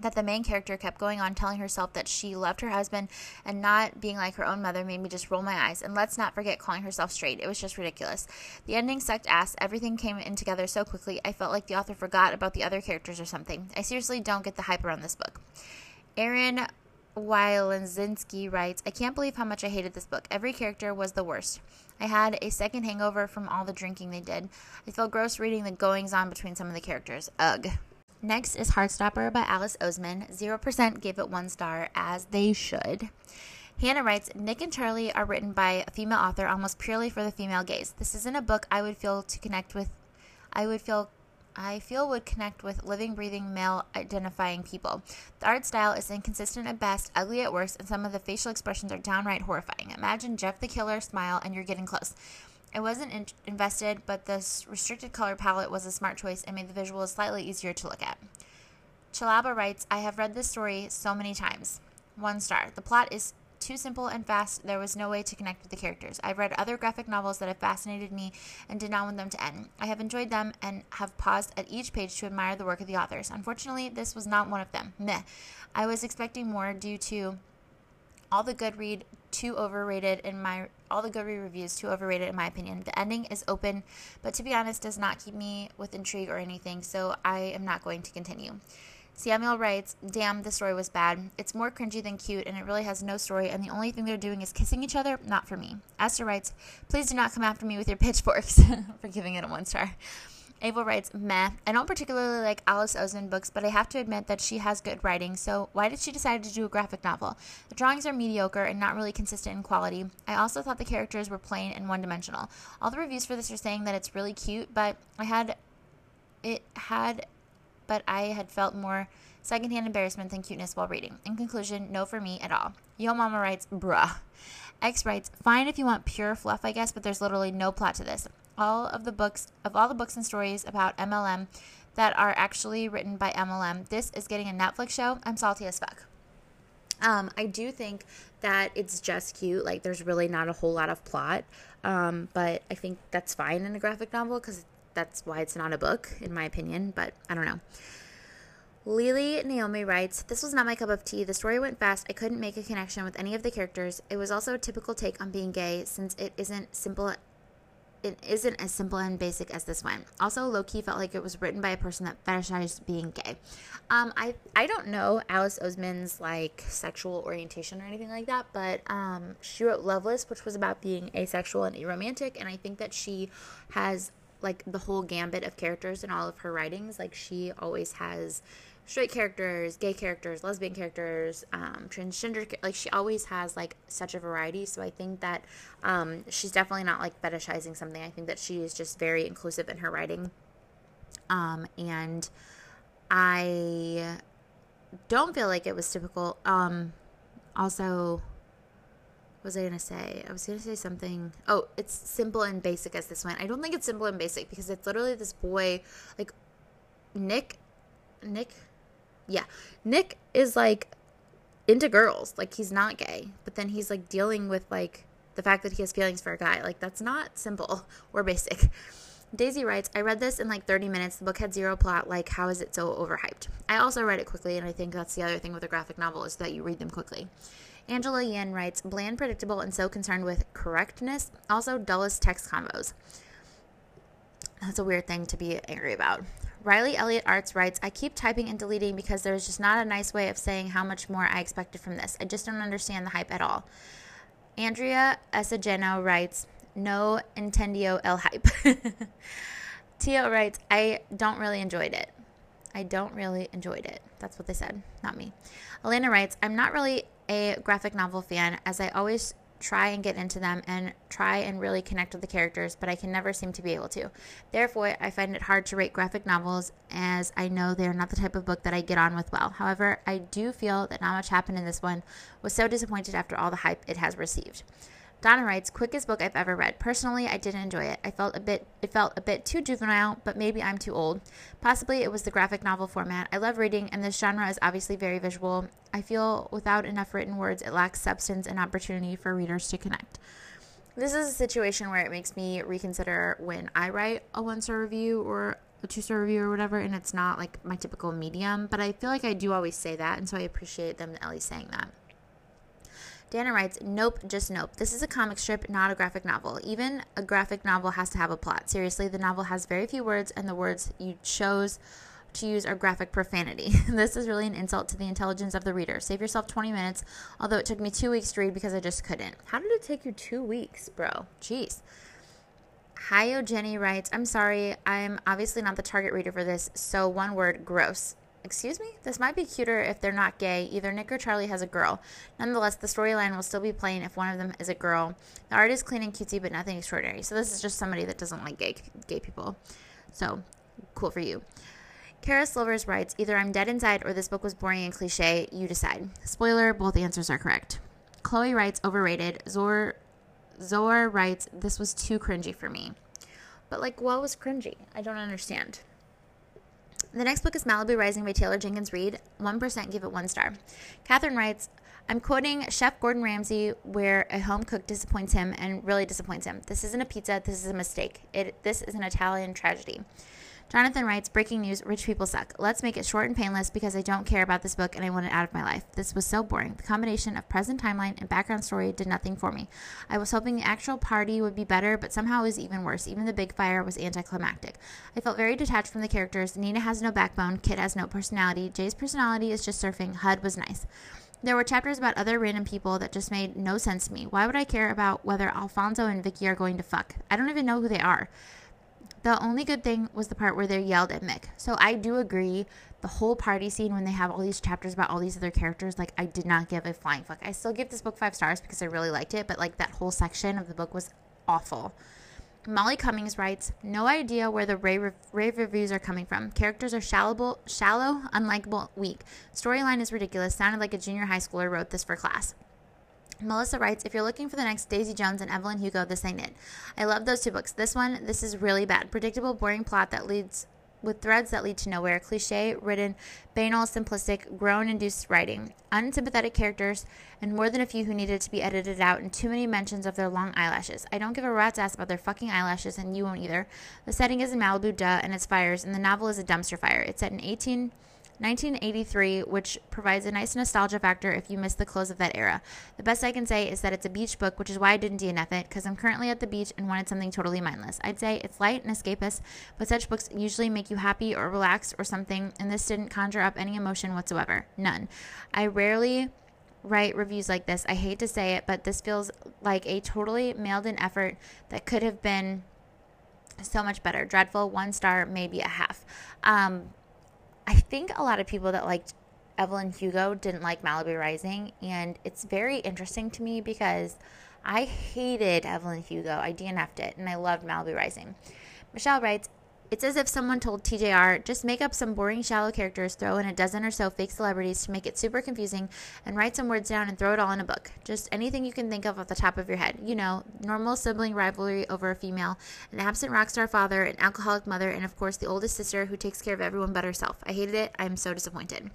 that the main character kept going on telling herself that she loved her husband and not being like her own mother made me just roll my eyes. And let's not forget calling herself straight. It was just ridiculous. The ending sucked ass. Everything came in together so quickly, I felt like the author forgot about the other characters or something. I seriously don't get the hype around this book. Erin Wylenzinski writes, I can't believe how much I hated this book. Every character was the worst. I had a second hangover from all the drinking they did. I felt gross reading the goings on between some of the characters. Ugh. Next is Heartstopper by Alice Oseman. 0% gave it one star, as they should. Hannah writes, Nick and Charlie are written by a female author almost purely for the female gaze. This isn't a book I would feel to connect with. I would feel I feel would connect with living, breathing, male identifying people. The art style is inconsistent at best, ugly at worst, and some of the facial expressions are downright horrifying. Imagine Jeff the Killer smile and you're getting close. I wasn't in- invested, but this restricted color palette was a smart choice and made the visuals slightly easier to look at. Chalaba writes, I have read this story so many times. One star. The plot is too simple and fast, there was no way to connect with the characters. I've read other graphic novels that have fascinated me and did not want them to end. I have enjoyed them and have paused at each page to admire the work of the authors. Unfortunately, this was not one of them. Meh. I was expecting more due to all the good read too overrated in my all the good reviews too overrated in my opinion. The ending is open, but to be honest does not keep me with intrigue or anything, so I am not going to continue. Samuel writes, Damn, the story was bad. It's more cringy than cute, and it really has no story, and the only thing they're doing is kissing each other. Not for me. Esther writes, Please do not come after me with your pitchforks for giving it a one star. Abel writes, Meh. I don't particularly like Alice Oseman books, but I have to admit that she has good writing, so why did she decide to do a graphic novel? The drawings are mediocre and not really consistent in quality. I also thought the characters were plain and one dimensional. All the reviews for this are saying that it's really cute, but I had. It had but I had felt more secondhand embarrassment than cuteness while reading. In conclusion, no for me at all. Yo Mama writes, bruh. X writes, "Fine if you want pure fluff, I guess, but there's literally no plot to this. All of the books of all the books and stories about MLM that are actually written by MLM, this is getting a Netflix show. I'm salty as fuck." Um, I do think that it's just cute. Like, there's really not a whole lot of plot. Um, but I think that's fine in a graphic novel because that's why it's not a book, in my opinion. But I don't know. Lily Naomi writes, This was not my cup of tea. The story went fast. I couldn't make a connection with any of the characters. It was also a typical take on being gay since it isn't simple it isn't as simple and basic as this one. Also, low key felt like it was written by a person that fetishized being gay. Um, I I don't know Alice Oseman's like sexual orientation or anything like that, but um, she wrote Loveless, which was about being asexual and aromantic, and I think that she has like the whole gambit of characters in all of her writings. Like she always has straight characters, gay characters, lesbian characters, um, transgender. Like she always has like such a variety. So I think that um, she's definitely not like fetishizing something. I think that she is just very inclusive in her writing. Um, and I don't feel like it was typical. Um, also, was I gonna say? I was gonna say something. Oh, it's simple and basic as this one. I don't think it's simple and basic because it's literally this boy, like Nick. Nick yeah, Nick is like into girls. Like he's not gay, but then he's like dealing with like the fact that he has feelings for a guy. Like that's not simple or basic. Daisy writes, I read this in like 30 minutes. The book had zero plot. Like, how is it so overhyped? I also read it quickly, and I think that's the other thing with a graphic novel is that you read them quickly. Angela Yin writes, bland, predictable, and so concerned with correctness. Also, dullest text combos. That's a weird thing to be angry about. Riley Elliott Arts writes, I keep typing and deleting because there's just not a nice way of saying how much more I expected from this. I just don't understand the hype at all. Andrea Esageno writes, No intendio el hype. Tio writes, I don't really enjoyed it. I don't really enjoyed it. That's what they said, not me. Elena writes, I'm not really a graphic novel fan as I always try and get into them and try and really connect with the characters, but I can never seem to be able to. Therefore, I find it hard to rate graphic novels as I know they are not the type of book that I get on with well. However, I do feel that not much happened in this one. Was so disappointed after all the hype it has received. Donna writes, quickest book I've ever read. Personally, I didn't enjoy it. I felt a bit it felt a bit too juvenile, but maybe I'm too old. Possibly it was the graphic novel format. I love reading and this genre is obviously very visual. I feel without enough written words, it lacks substance and opportunity for readers to connect. This is a situation where it makes me reconsider when I write a one-star review or a two-star review or whatever and it's not like my typical medium, but I feel like I do always say that and so I appreciate them at least saying that. Dana writes, Nope, just nope. This is a comic strip, not a graphic novel. Even a graphic novel has to have a plot. Seriously, the novel has very few words, and the words you chose to use are graphic profanity. this is really an insult to the intelligence of the reader. Save yourself 20 minutes, although it took me two weeks to read because I just couldn't. How did it take you two weeks, bro? Jeez. Hiyo Jenny writes, I'm sorry, I'm obviously not the target reader for this, so one word, gross. Excuse me? This might be cuter if they're not gay. Either Nick or Charlie has a girl. Nonetheless, the storyline will still be plain if one of them is a girl. The art is clean and cutesy, but nothing extraordinary. So this is just somebody that doesn't like gay gay people. So cool for you. Kara Silvers writes, either I'm dead inside or this book was boring and cliche. You decide. Spoiler, both answers are correct. Chloe writes, overrated. Zor Zor writes, this was too cringy for me. But like, what was cringy? I don't understand. The next book is Malibu Rising by Taylor Jenkins Reid. 1% give it one star. Catherine writes, I'm quoting Chef Gordon Ramsay, where a home cook disappoints him and really disappoints him. This isn't a pizza, this is a mistake. It, this is an Italian tragedy. Jonathan writes, Breaking news rich people suck. Let's make it short and painless because I don't care about this book and I want it out of my life. This was so boring. The combination of present timeline and background story did nothing for me. I was hoping the actual party would be better, but somehow it was even worse. Even the big fire was anticlimactic. I felt very detached from the characters. Nina has no backbone, Kit has no personality, Jay's personality is just surfing, Hud was nice. There were chapters about other random people that just made no sense to me. Why would I care about whether Alfonso and Vicky are going to fuck? I don't even know who they are. The only good thing was the part where they yelled at Mick. So I do agree. The whole party scene when they have all these chapters about all these other characters, like I did not give a flying fuck. I still give this book five stars because I really liked it, but like that whole section of the book was awful. Molly Cummings writes, "No idea where the rave, rave reviews are coming from. Characters are shallow, shallow, unlikable, weak. Storyline is ridiculous. Sounded like a junior high schooler wrote this for class." Melissa writes, if you're looking for the next Daisy Jones and Evelyn Hugo, this ain't it. I love those two books. This one, this is really bad. Predictable, boring plot that leads with threads that lead to nowhere, cliche ridden, banal, simplistic, groan induced writing, unsympathetic characters, and more than a few who needed to be edited out, and too many mentions of their long eyelashes. I don't give a rat's ass about their fucking eyelashes, and you won't either. The setting is in Malibu, duh, and it's fires, and the novel is a dumpster fire. It's set in 18- 1983, which provides a nice nostalgia factor if you miss the close of that era. The best I can say is that it's a beach book, which is why I didn't DNF it, because I'm currently at the beach and wanted something totally mindless. I'd say it's light and escapist, but such books usually make you happy or relaxed or something, and this didn't conjure up any emotion whatsoever. None. I rarely write reviews like this. I hate to say it, but this feels like a totally mailed in effort that could have been so much better. Dreadful, one star, maybe a half. Um, I think a lot of people that liked Evelyn Hugo didn't like Malibu Rising, and it's very interesting to me because I hated Evelyn Hugo. I DNF'd it, and I loved Malibu Rising. Michelle writes, it's as if someone told TJR, just make up some boring, shallow characters, throw in a dozen or so fake celebrities to make it super confusing, and write some words down and throw it all in a book. Just anything you can think of off the top of your head. You know, normal sibling rivalry over a female, an absent rock star father, an alcoholic mother, and of course the oldest sister who takes care of everyone but herself. I hated it. I'm so disappointed.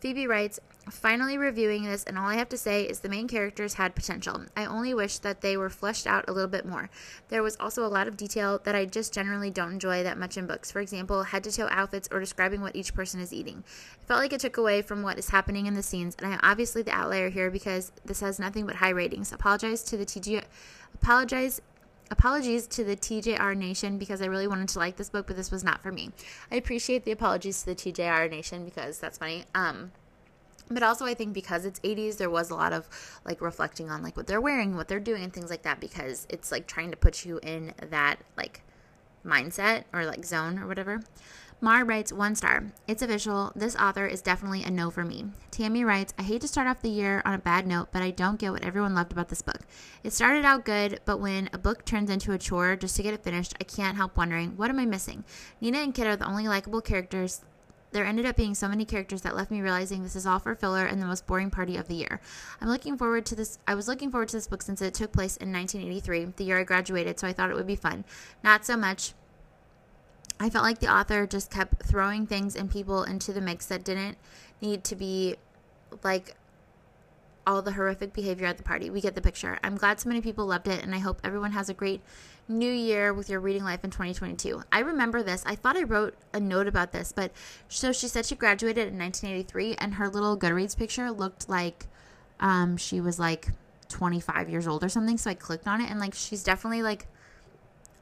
Phoebe writes, Finally reviewing this, and all I have to say is the main characters had potential. I only wish that they were fleshed out a little bit more. There was also a lot of detail that I just generally don't enjoy that much in books. For example, head to toe outfits or describing what each person is eating. It felt like it took away from what is happening in the scenes, and I'm obviously the outlier here because this has nothing but high ratings. Apologize to the TG. Apologize apologies to the TJR Nation because I really wanted to like this book, but this was not for me. I appreciate the apologies to the TJR Nation because that's funny. Um, but also I think because it's 80s, there was a lot of like reflecting on like what they're wearing, what they're doing, and things like that because it's like trying to put you in that like mindset or like zone or whatever. Mar writes one star. It's official. This author is definitely a no for me. Tammy writes, I hate to start off the year on a bad note, but I don't get what everyone loved about this book. It started out good, but when a book turns into a chore just to get it finished, I can't help wondering, what am I missing? Nina and Kit are the only likable characters there ended up being so many characters that left me realizing this is all for filler and the most boring party of the year. I'm looking forward to this. I was looking forward to this book since it took place in 1983, the year I graduated, so I thought it would be fun. Not so much I felt like the author just kept throwing things and people into the mix that didn't need to be like all the horrific behavior at the party. We get the picture. I'm glad so many people loved it, and I hope everyone has a great new year with your reading life in 2022. I remember this. I thought I wrote a note about this, but so she said she graduated in 1983, and her little Goodreads picture looked like um, she was like 25 years old or something. So I clicked on it, and like she's definitely like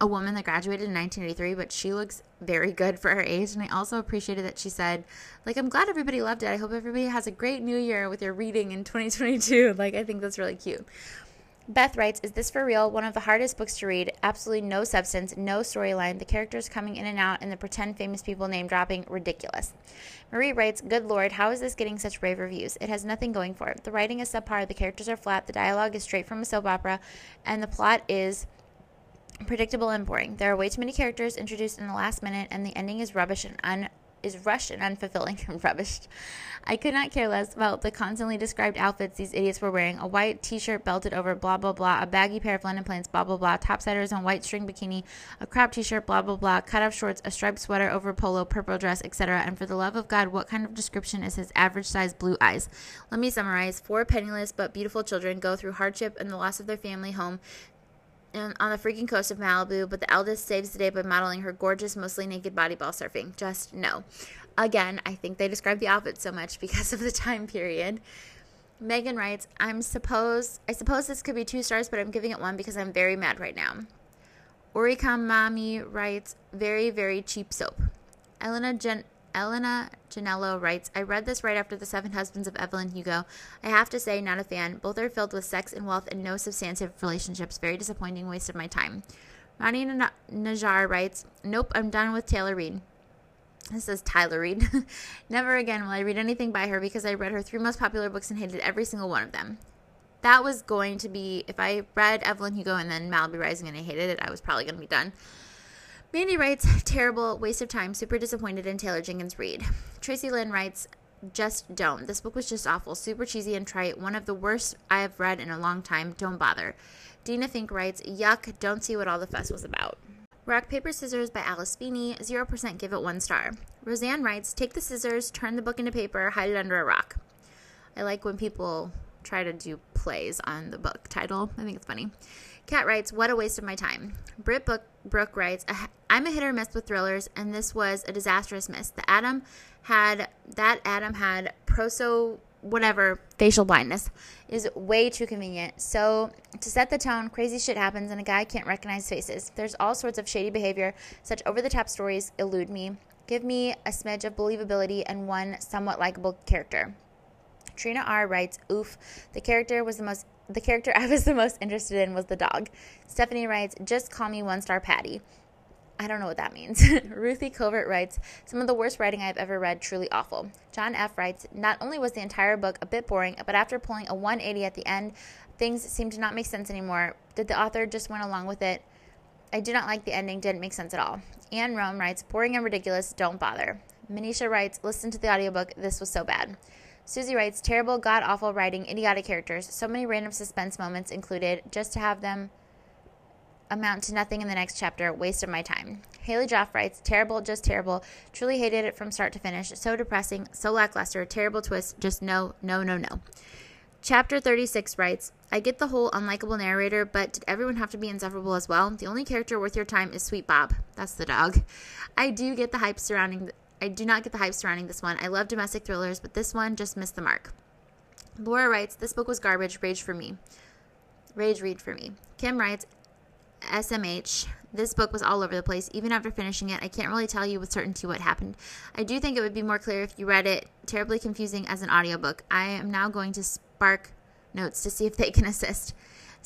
a woman that graduated in 1983, but she looks very good for her age. And I also appreciated that she said, like, I'm glad everybody loved it. I hope everybody has a great new year with your reading in 2022. Like, I think that's really cute. Beth writes, Is this for real? One of the hardest books to read. Absolutely no substance, no storyline. The characters coming in and out, and the pretend famous people name dropping. Ridiculous. Marie writes, Good lord, how is this getting such rave reviews? It has nothing going for it. The writing is subpar, the characters are flat, the dialogue is straight from a soap opera, and the plot is predictable and boring. There are way too many characters introduced in the last minute, and the ending is rubbish and un is rushed and unfulfilling and rubbish. I could not care less about the constantly described outfits these idiots were wearing. A white t-shirt belted over blah blah blah, a baggy pair of London plains blah blah blah, topsiders and white string bikini, a crop t-shirt blah blah blah, cut-off shorts, a striped sweater over polo, purple dress, etc. And for the love of God, what kind of description is his average size blue eyes? Let me summarize. Four penniless but beautiful children go through hardship and the loss of their family home on the freaking coast of Malibu, but the eldest saves the day by modeling her gorgeous, mostly naked body ball surfing. Just no. Again, I think they describe the outfit so much because of the time period. Megan writes, I'm suppose I suppose this could be two stars, but I'm giving it one because I'm very mad right now. Orikamami writes, very, very cheap soap. Elena Jen Elena Janello writes, I read this right after The Seven Husbands of Evelyn Hugo. I have to say, not a fan. Both are filled with sex and wealth and no substantive relationships. Very disappointing waste of my time. Rani Najar writes, Nope, I'm done with Taylor Reid. This is Tyler Reid. Never again will I read anything by her because I read her three most popular books and hated every single one of them. That was going to be, if I read Evelyn Hugo and then Malibu Rising and I hated it, I was probably going to be done. Mandy writes, terrible, waste of time, super disappointed in Taylor Jenkins Reid. Tracy Lynn writes, just don't. This book was just awful, super cheesy and trite. One of the worst I have read in a long time. Don't bother. Dina Fink writes, Yuck, don't see what all the fuss was about. Rock, Paper, Scissors by Alice Feeney, 0% give it one star. Roseanne writes, Take the scissors, turn the book into paper, hide it under a rock. I like when people try to do plays on the book title. I think it's funny. Kat writes, What a waste of my time. Brit Book, Brooke writes, I'm a hit or miss with thrillers, and this was a disastrous miss. The Adam had, that Adam had proso, whatever, facial blindness is way too convenient. So, to set the tone, crazy shit happens and a guy can't recognize faces. There's all sorts of shady behavior. Such over the top stories elude me. Give me a smidge of believability and one somewhat likable character. Trina R writes, "Oof, the character was the most the character I was the most interested in was the dog." Stephanie writes, "Just call me one star Patty." I don't know what that means. Ruthie Covert writes, Some of the worst writing I've ever read, truly awful. John F. writes, Not only was the entire book a bit boring, but after pulling a 180 at the end, things seemed to not make sense anymore. Did the author just went along with it? I do not like the ending, didn't make sense at all. Anne Rome writes, Boring and ridiculous, don't bother. Manisha writes, Listen to the audiobook, this was so bad. Susie writes, terrible, god awful writing, idiotic characters. So many random suspense moments included, just to have them amount to nothing in the next chapter. Waste of my time. Haley Joff writes, terrible, just terrible. Truly hated it from start to finish. So depressing, so lackluster, terrible twist. Just no, no, no, no. Chapter 36 writes, I get the whole unlikable narrator, but did everyone have to be insufferable as well? The only character worth your time is Sweet Bob. That's the dog. I do get the hype surrounding I do not get the hype surrounding this one. I love domestic thrillers, but this one just missed the mark. Laura writes, This book was garbage. Rage for me. Rage read for me. Kim writes, SMH. This book was all over the place. Even after finishing it, I can't really tell you with certainty what happened. I do think it would be more clear if you read it. Terribly confusing as an audiobook. I am now going to spark notes to see if they can assist.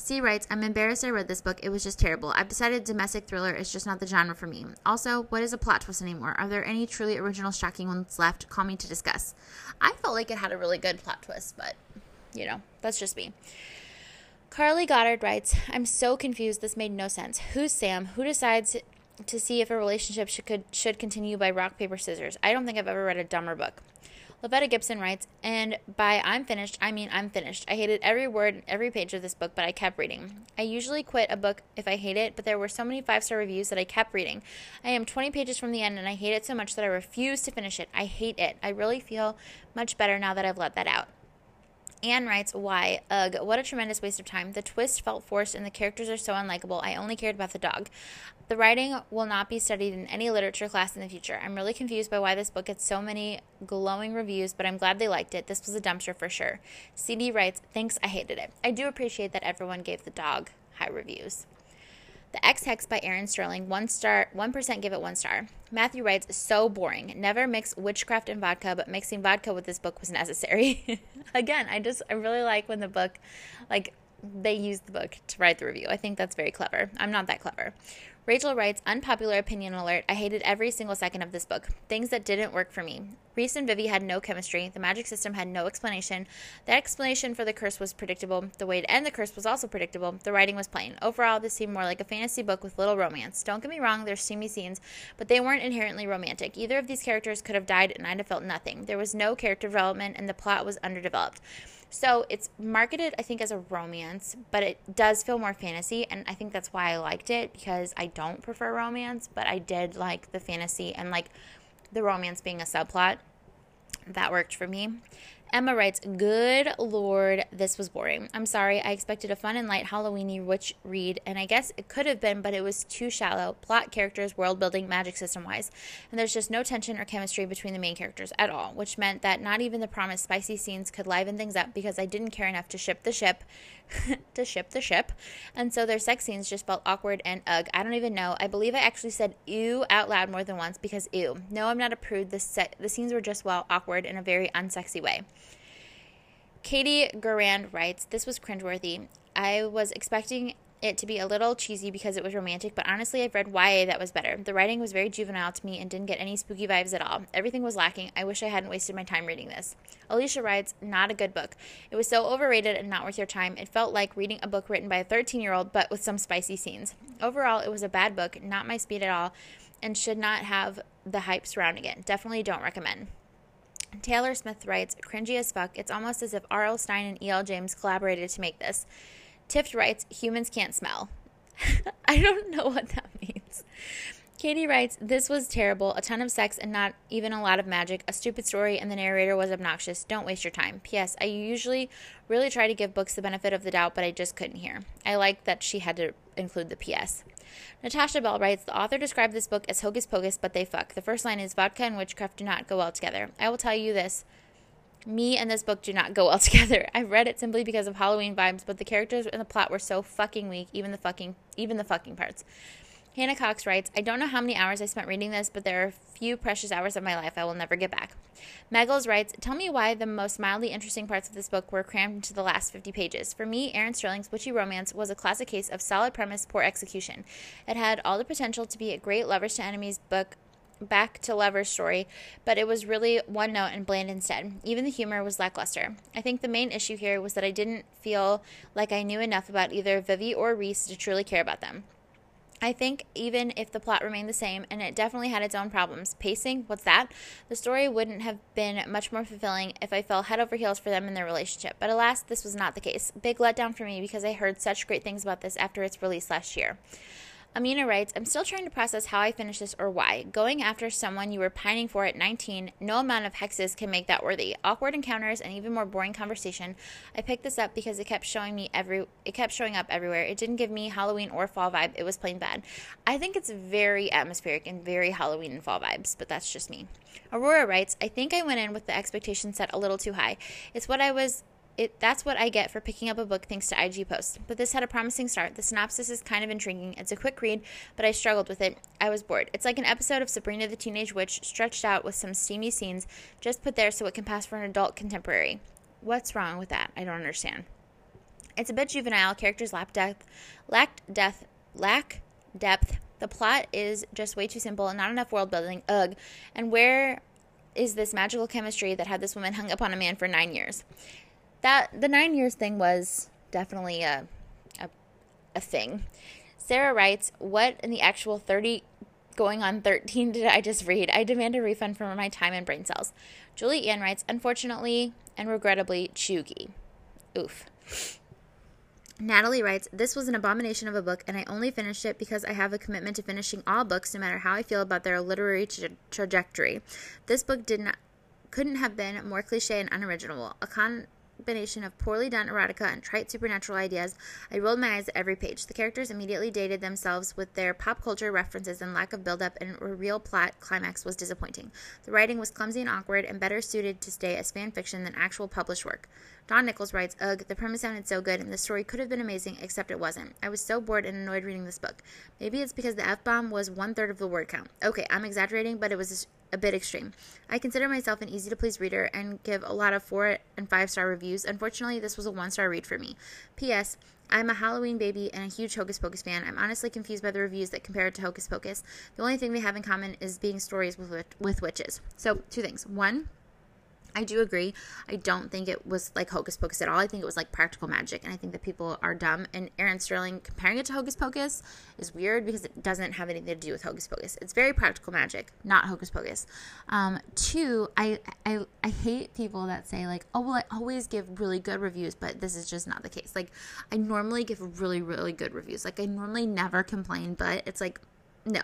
C writes, I'm embarrassed I read this book. It was just terrible. I've decided domestic thriller is just not the genre for me. Also, what is a plot twist anymore? Are there any truly original, shocking ones left? Call me to discuss. I felt like it had a really good plot twist, but, you know, that's just me. Carly Goddard writes, I'm so confused. This made no sense. Who's Sam? Who decides to see if a relationship should, could, should continue by rock, paper, scissors? I don't think I've ever read a dumber book. Lavetta Gibson writes, and by I'm finished, I mean I'm finished. I hated every word, every page of this book, but I kept reading. I usually quit a book if I hate it, but there were so many five star reviews that I kept reading. I am 20 pages from the end, and I hate it so much that I refuse to finish it. I hate it. I really feel much better now that I've let that out. Anne writes, Why? Ugh, what a tremendous waste of time. The twist felt forced and the characters are so unlikable. I only cared about the dog. The writing will not be studied in any literature class in the future. I'm really confused by why this book gets so many glowing reviews, but I'm glad they liked it. This was a dumpster for sure. CD writes, Thanks, I hated it. I do appreciate that everyone gave the dog high reviews. The Ex Hex by Erin Sterling, one star, 1% give it one star. Matthew writes, so boring. Never mix witchcraft and vodka, but mixing vodka with this book was necessary. Again, I just, I really like when the book, like, they use the book to write the review. I think that's very clever. I'm not that clever. Rachel writes, unpopular opinion alert. I hated every single second of this book. Things that didn't work for me. Rhys and Vivi had no chemistry. The magic system had no explanation. The explanation for the curse was predictable. The way to end the curse was also predictable. The writing was plain. Overall, this seemed more like a fantasy book with little romance. Don't get me wrong, there's steamy scenes, but they weren't inherently romantic. Either of these characters could have died and I'd have felt nothing. There was no character development and the plot was underdeveloped. So it's marketed, I think, as a romance, but it does feel more fantasy. And I think that's why I liked it because I don't prefer romance, but I did like the fantasy and like the romance being a subplot. That worked for me. Emma writes, Good lord, this was boring. I'm sorry, I expected a fun and light Halloweeny witch read, and I guess it could have been, but it was too shallow. Plot, characters, world building, magic system wise. And there's just no tension or chemistry between the main characters at all, which meant that not even the promised spicy scenes could liven things up because I didn't care enough to ship the ship. to ship the ship. And so their sex scenes just felt awkward and ugh. I don't even know. I believe I actually said ew out loud more than once because ew. No, I'm not a prude. The, se- the scenes were just, well, awkward in a very unsexy way. Katie Garand writes, This was cringeworthy. I was expecting it to be a little cheesy because it was romantic, but honestly, I've read YA that was better. The writing was very juvenile to me and didn't get any spooky vibes at all. Everything was lacking. I wish I hadn't wasted my time reading this. Alicia writes, Not a good book. It was so overrated and not worth your time. It felt like reading a book written by a 13 year old, but with some spicy scenes. Overall, it was a bad book, not my speed at all, and should not have the hype surrounding it. Definitely don't recommend. Taylor Smith writes, cringy as fuck. It's almost as if R.L. Stine and E.L. James collaborated to make this. Tift writes, humans can't smell. I don't know what that means. Katie writes, This was terrible. A ton of sex and not even a lot of magic. A stupid story, and the narrator was obnoxious. Don't waste your time. P.S. I usually really try to give books the benefit of the doubt, but I just couldn't hear. I like that she had to include the P.S. Natasha Bell writes, The author described this book as hocus pocus, but they fuck. The first line is, Vodka and witchcraft do not go well together. I will tell you this. Me and this book do not go well together. I read it simply because of Halloween vibes, but the characters and the plot were so fucking weak, even the fucking even the fucking parts. Hannah Cox writes, I don't know how many hours I spent reading this, but there are a few precious hours of my life I will never get back. Meggles writes, Tell me why the most mildly interesting parts of this book were crammed into the last 50 pages. For me, Erin Sterling's Witchy Romance was a classic case of solid premise, poor execution. It had all the potential to be a great lovers to enemies book back to lovers story, but it was really one note and bland instead. Even the humor was lackluster. I think the main issue here was that I didn't feel like I knew enough about either Vivi or Rhys to truly care about them. I think even if the plot remained the same, and it definitely had its own problems, pacing, what's that? The story wouldn't have been much more fulfilling if I fell head over heels for them in their relationship. But alas, this was not the case. Big letdown for me because I heard such great things about this after its release last year. Amina writes, I'm still trying to process how I finished this or why. Going after someone you were pining for at 19, no amount of hexes can make that worthy. Awkward encounters and even more boring conversation. I picked this up because it kept showing me every it kept showing up everywhere. It didn't give me Halloween or fall vibe. It was plain bad. I think it's very atmospheric and very Halloween and fall vibes, but that's just me. Aurora writes, I think I went in with the expectation set a little too high. It's what I was it that's what I get for picking up a book thanks to IG posts. But this had a promising start. The synopsis is kind of intriguing. It's a quick read, but I struggled with it. I was bored. It's like an episode of Sabrina the Teenage Witch stretched out with some steamy scenes just put there so it can pass for an adult contemporary. What's wrong with that? I don't understand. It's a bit juvenile. Characters lack depth, lack depth, lack depth. The plot is just way too simple and not enough world building. Ugh. And where is this magical chemistry that had this woman hung up on a man for nine years? That the nine years thing was definitely a, a, a thing. Sarah writes, What in the actual 30 going on 13 did I just read? I demand a refund for my time and brain cells. Julie Ann writes, Unfortunately and regrettably, chuggy. Oof. Natalie writes, This was an abomination of a book, and I only finished it because I have a commitment to finishing all books, no matter how I feel about their literary tra- trajectory. This book did not, couldn't have been more cliche and unoriginal. A con combination of poorly done erotica and trite supernatural ideas, I rolled my eyes at every page. The characters immediately dated themselves with their pop culture references and lack of build up and a real plot climax was disappointing. The writing was clumsy and awkward and better suited to stay as fan fiction than actual published work. Don Nichols writes, Ugh, the premise sounded so good and the story could have been amazing, except it wasn't. I was so bored and annoyed reading this book. Maybe it's because the F bomb was one third of the word count. Okay, I'm exaggerating, but it was a bit extreme. I consider myself an easy to please reader and give a lot of four and five star reviews. Unfortunately, this was a one star read for me. P.S. I'm a Halloween baby and a huge Hocus Pocus fan. I'm honestly confused by the reviews that compare it to Hocus Pocus. The only thing they have in common is being stories with with witches. So, two things. One, I do agree. I don't think it was like Hocus Pocus at all. I think it was like practical magic, and I think that people are dumb. And Erin Sterling comparing it to Hocus Pocus is weird because it doesn't have anything to do with Hocus Pocus. It's very practical magic, not Hocus Pocus. Um, two, I, I I hate people that say like, oh well, I always give really good reviews, but this is just not the case. Like, I normally give really really good reviews. Like, I normally never complain, but it's like, no.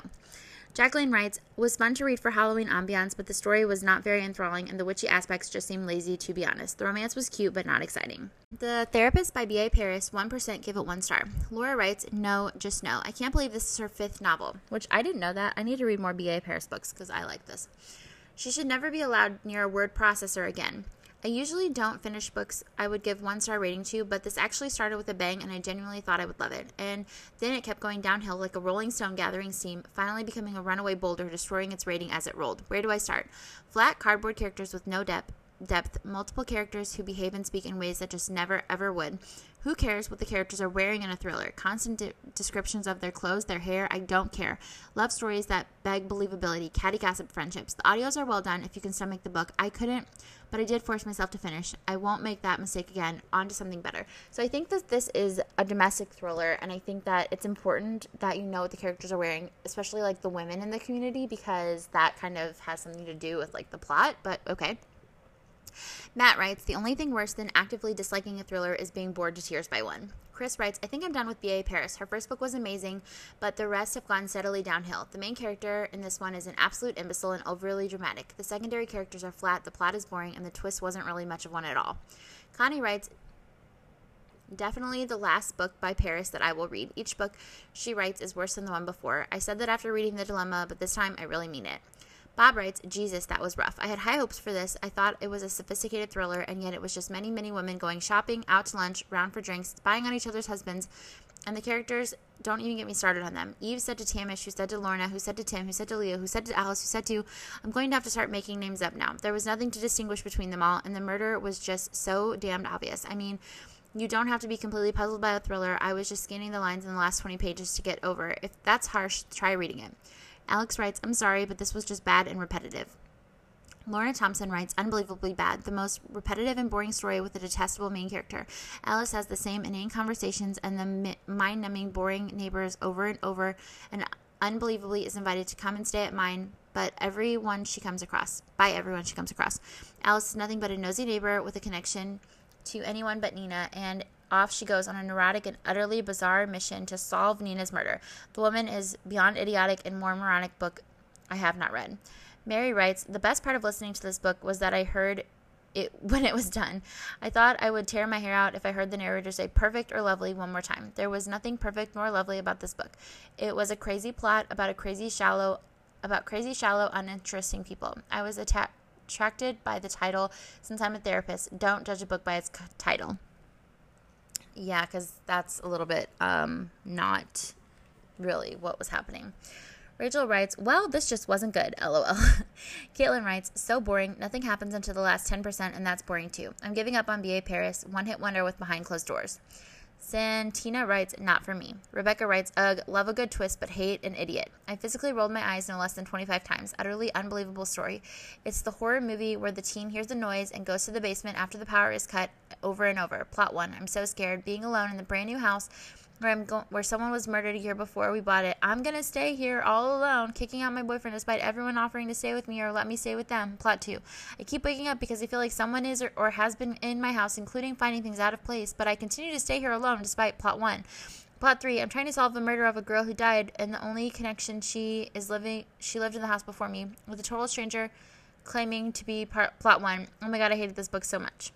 Jacqueline writes, was fun to read for Halloween ambiance, but the story was not very enthralling and the witchy aspects just seemed lazy to be honest. The romance was cute but not exciting. The Therapist by B.A. Paris, 1% give it one star. Laura writes, no, just no. I can't believe this is her fifth novel, which I didn't know that. I need to read more B.A. Paris books because I like this. She should never be allowed near a word processor again. I usually don't finish books I would give one star rating to, but this actually started with a bang and I genuinely thought I would love it. And then it kept going downhill like a rolling stone gathering steam, finally becoming a runaway boulder, destroying its rating as it rolled. Where do I start? Flat cardboard characters with no depth, depth, multiple characters who behave and speak in ways that just never ever would. Who cares what the characters are wearing in a thriller? Constant de- descriptions of their clothes, their hair, I don't care. Love stories that beg believability, catty gossip friendships. The audios are well done if you can stomach the book. I couldn't, but I did force myself to finish. I won't make that mistake again. On to something better. So I think that this is a domestic thriller, and I think that it's important that you know what the characters are wearing, especially like the women in the community, because that kind of has something to do with like the plot. But okay. Matt writes The only thing worse than actively disliking a thriller is being bored to tears by one. Chris writes, I think I'm done with B.A. Paris. Her first book was amazing, but the rest have gone steadily downhill. The main character in this one is an absolute imbecile and overly dramatic. The secondary characters are flat, the plot is boring, and the twist wasn't really much of one at all. Connie writes, Definitely the last book by Paris that I will read. Each book she writes is worse than the one before. I said that after reading The Dilemma, but this time I really mean it. Bob writes, Jesus, that was rough. I had high hopes for this. I thought it was a sophisticated thriller, and yet it was just many, many women going shopping, out to lunch, round for drinks, spying on each other's husbands, and the characters don't even get me started on them. Eve said to Tamsin, who said to Lorna, who said to Tim, who said to Leo, who said to Alice, who said to, I'm going to have to start making names up now. There was nothing to distinguish between them all, and the murder was just so damned obvious. I mean, you don't have to be completely puzzled by a thriller. I was just scanning the lines in the last 20 pages to get over. If that's harsh, try reading it. Alex writes, I'm sorry, but this was just bad and repetitive. Lorna Thompson writes, unbelievably bad. The most repetitive and boring story with a detestable main character. Alice has the same inane conversations and the mind numbing, boring neighbors over and over, and unbelievably is invited to come and stay at mine but everyone she comes across, by everyone she comes across. Alice is nothing but a nosy neighbor with a connection to anyone but Nina, and off she goes on a neurotic and utterly bizarre mission to solve Nina's murder. The woman is beyond idiotic and more moronic book I have not read. Mary writes, The best part of listening to this book was that I heard it when it was done. I thought I would tear my hair out if I heard the narrator say perfect or lovely one more time. There was nothing perfect nor lovely about this book. It was a crazy plot about a crazy shallow about crazy shallow uninteresting people. I was atta- attracted by the title since I'm a therapist. Don't judge a book by its title. Yeah, because that's a little bit um, not really what was happening. Rachel writes, Well, this just wasn't good, lol. Caitlin writes, So boring. Nothing happens until the last 10%, and that's boring too. I'm giving up on BA Paris. One hit wonder with behind closed doors. Santina writes, Not for me. Rebecca writes, Ugh, love a good twist, but hate an idiot. I physically rolled my eyes no less than 25 times. Utterly unbelievable story. It's the horror movie where the teen hears a noise and goes to the basement after the power is cut over and over. Plot one. I'm so scared. Being alone in the brand new house where I'm go- where someone was murdered a year before we bought it. I'm gonna stay here all alone, kicking out my boyfriend despite everyone offering to stay with me or let me stay with them. Plot two. I keep waking up because I feel like someone is or, or has been in my house, including finding things out of place. But I continue to stay here alone despite plot one. Plot three. I'm trying to solve the murder of a girl who died, and the only connection she is living she lived in the house before me with a total stranger claiming to be part, plot one. Oh my god, I hated this book so much.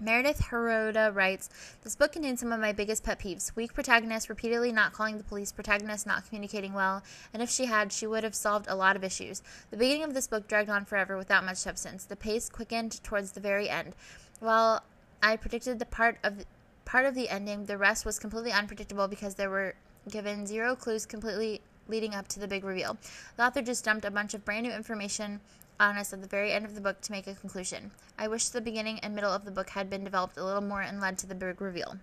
Meredith Heroda writes, This book contains some of my biggest pet peeves. Weak protagonist, repeatedly not calling the police, protagonist not communicating well, and if she had, she would have solved a lot of issues. The beginning of this book dragged on forever without much substance. The pace quickened towards the very end. While I predicted the part of part of the ending, the rest was completely unpredictable because there were given zero clues completely leading up to the big reveal. The author just dumped a bunch of brand new information on us at the very end of the book to make a conclusion. I wish the beginning and middle of the book had been developed a little more and led to the big reveal.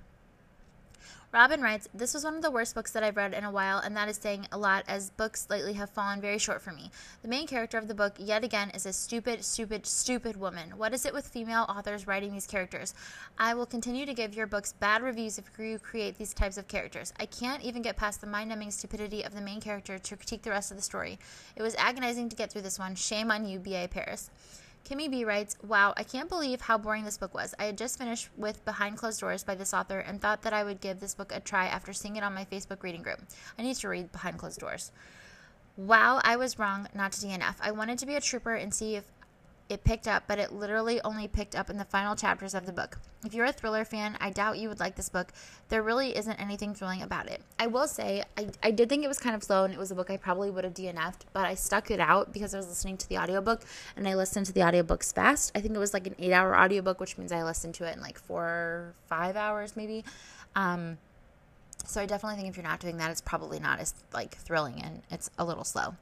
Robin writes, This was one of the worst books that I've read in a while, and that is saying a lot as books lately have fallen very short for me. The main character of the book, yet again, is a stupid, stupid, stupid woman. What is it with female authors writing these characters? I will continue to give your books bad reviews if you create these types of characters. I can't even get past the mind numbing stupidity of the main character to critique the rest of the story. It was agonizing to get through this one. Shame on you, B.A. Paris. Kimmy B writes, Wow, I can't believe how boring this book was. I had just finished with Behind Closed Doors by this author and thought that I would give this book a try after seeing it on my Facebook reading group. I need to read Behind Closed Doors. Wow, I was wrong not to DNF. I wanted to be a trooper and see if it picked up, but it literally only picked up in the final chapters of the book. If you're a thriller fan, I doubt you would like this book. There really isn't anything thrilling about it. I will say, I, I did think it was kind of slow and it was a book I probably would have DNF'd, but I stuck it out because I was listening to the audiobook and I listened to the audiobooks fast. I think it was like an eight hour audiobook, which means I listened to it in like four, five hours maybe. Um, so I definitely think if you're not doing that, it's probably not as like thrilling and it's a little slow.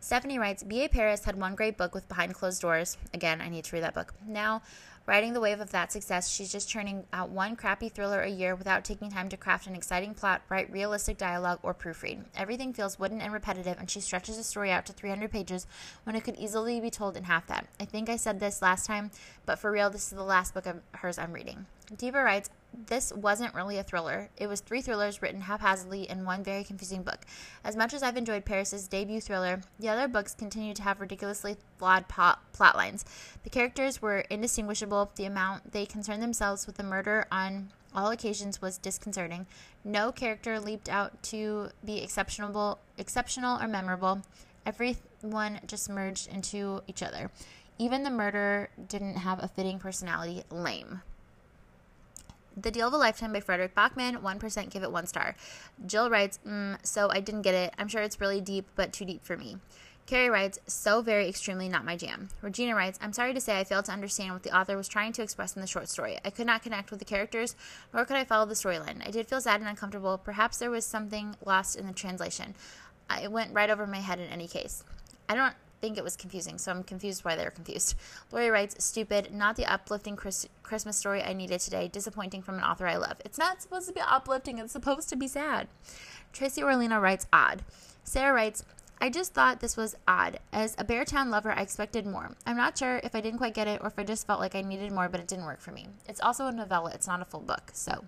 Stephanie writes, B.A. Paris had one great book with Behind Closed Doors. Again, I need to read that book. Now, riding the wave of that success, she's just churning out one crappy thriller a year without taking time to craft an exciting plot, write realistic dialogue, or proofread. Everything feels wooden and repetitive, and she stretches the story out to 300 pages when it could easily be told in half that. I think I said this last time, but for real, this is the last book of hers I'm reading. Diva writes, this wasn't really a thriller. It was three thrillers written haphazardly in one very confusing book. As much as I've enjoyed Paris's debut thriller, the other books continued to have ridiculously flawed plot, plot lines. The characters were indistinguishable. The amount they concerned themselves with the murder on all occasions was disconcerting. No character leaped out to be exceptional, exceptional or memorable. Everyone just merged into each other. Even the murderer didn't have a fitting personality. Lame. The Deal of a Lifetime by Fredrik Backman, 1% give it one star. Jill writes, mm, So I didn't get it. I'm sure it's really deep, but too deep for me. Carrie writes, So very extremely not my jam. Regina writes, I'm sorry to say I failed to understand what the author was trying to express in the short story. I could not connect with the characters, nor could I follow the storyline. I did feel sad and uncomfortable. Perhaps there was something lost in the translation. It went right over my head in any case. I don't think it was confusing, so I'm confused why they're confused. Lori writes, Stupid, not the uplifting Chris- Christmas story I needed today. Disappointing from an author I love. It's not supposed to be uplifting, it's supposed to be sad. Tracy Orlina writes, Odd. Sarah writes, I just thought this was odd. As a Beartown lover, I expected more. I'm not sure if I didn't quite get it or if I just felt like I needed more, but it didn't work for me. It's also a novella, it's not a full book, so.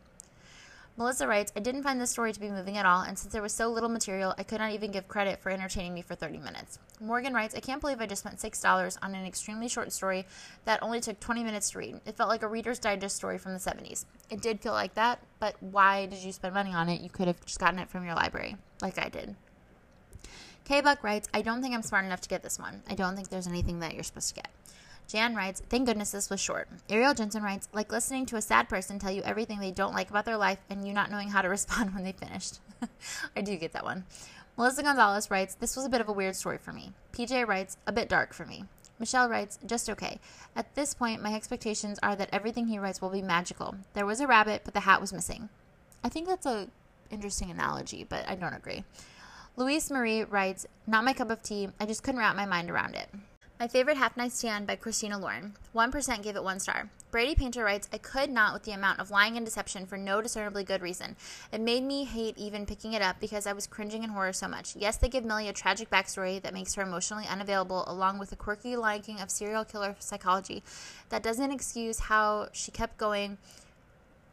Melissa writes, I didn't find this story to be moving at all, and since there was so little material, I could not even give credit for entertaining me for 30 minutes. Morgan writes, I can't believe I just spent $6 on an extremely short story that only took 20 minutes to read. It felt like a Reader's Digest story from the 70s. It did feel like that, but why did you spend money on it? You could have just gotten it from your library, like I did. K Buck writes, I don't think I'm smart enough to get this one. I don't think there's anything that you're supposed to get. Jan writes, Thank goodness this was short. Ariel Jensen writes, Like listening to a sad person tell you everything they don't like about their life and you not knowing how to respond when they finished. I do get that one. Melissa Gonzalez writes, This was a bit of a weird story for me. PJ writes, A bit dark for me. Michelle writes, Just okay. At this point, my expectations are that everything he writes will be magical. There was a rabbit, but the hat was missing. I think that's a interesting analogy, but I don't agree. Louise Marie writes, Not my cup of tea. I just couldn't wrap my mind around it. My favorite Half Night Stand by Christina Lauren. 1% gave it one star. Brady Painter writes, I could not with the amount of lying and deception for no discernibly good reason. It made me hate even picking it up because I was cringing in horror so much. Yes, they give Millie a tragic backstory that makes her emotionally unavailable, along with a quirky liking of serial killer psychology. That doesn't excuse how she kept going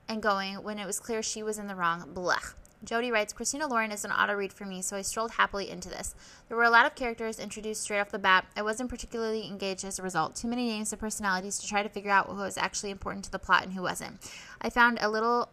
and going when it was clear she was in the wrong. Blech. Jody writes, Christina Lauren is an auto read for me, so I strolled happily into this. There were a lot of characters introduced straight off the bat. I wasn't particularly engaged as a result. Too many names and personalities to try to figure out who was actually important to the plot and who wasn't. I found a little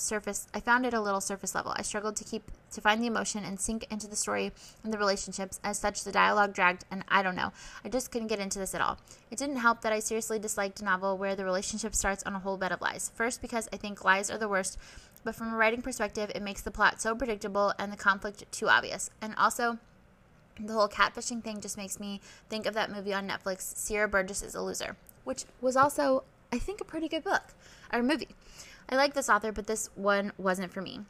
surface I found it a little surface level. I struggled to keep to find the emotion and sink into the story and the relationships. As such, the dialogue dragged, and I don't know. I just couldn't get into this at all. It didn't help that I seriously disliked a novel where the relationship starts on a whole bed of lies. First, because I think lies are the worst, but from a writing perspective, it makes the plot so predictable and the conflict too obvious. And also, the whole catfishing thing just makes me think of that movie on Netflix, Sierra Burgess is a Loser, which was also, I think, a pretty good book or movie. I like this author, but this one wasn't for me.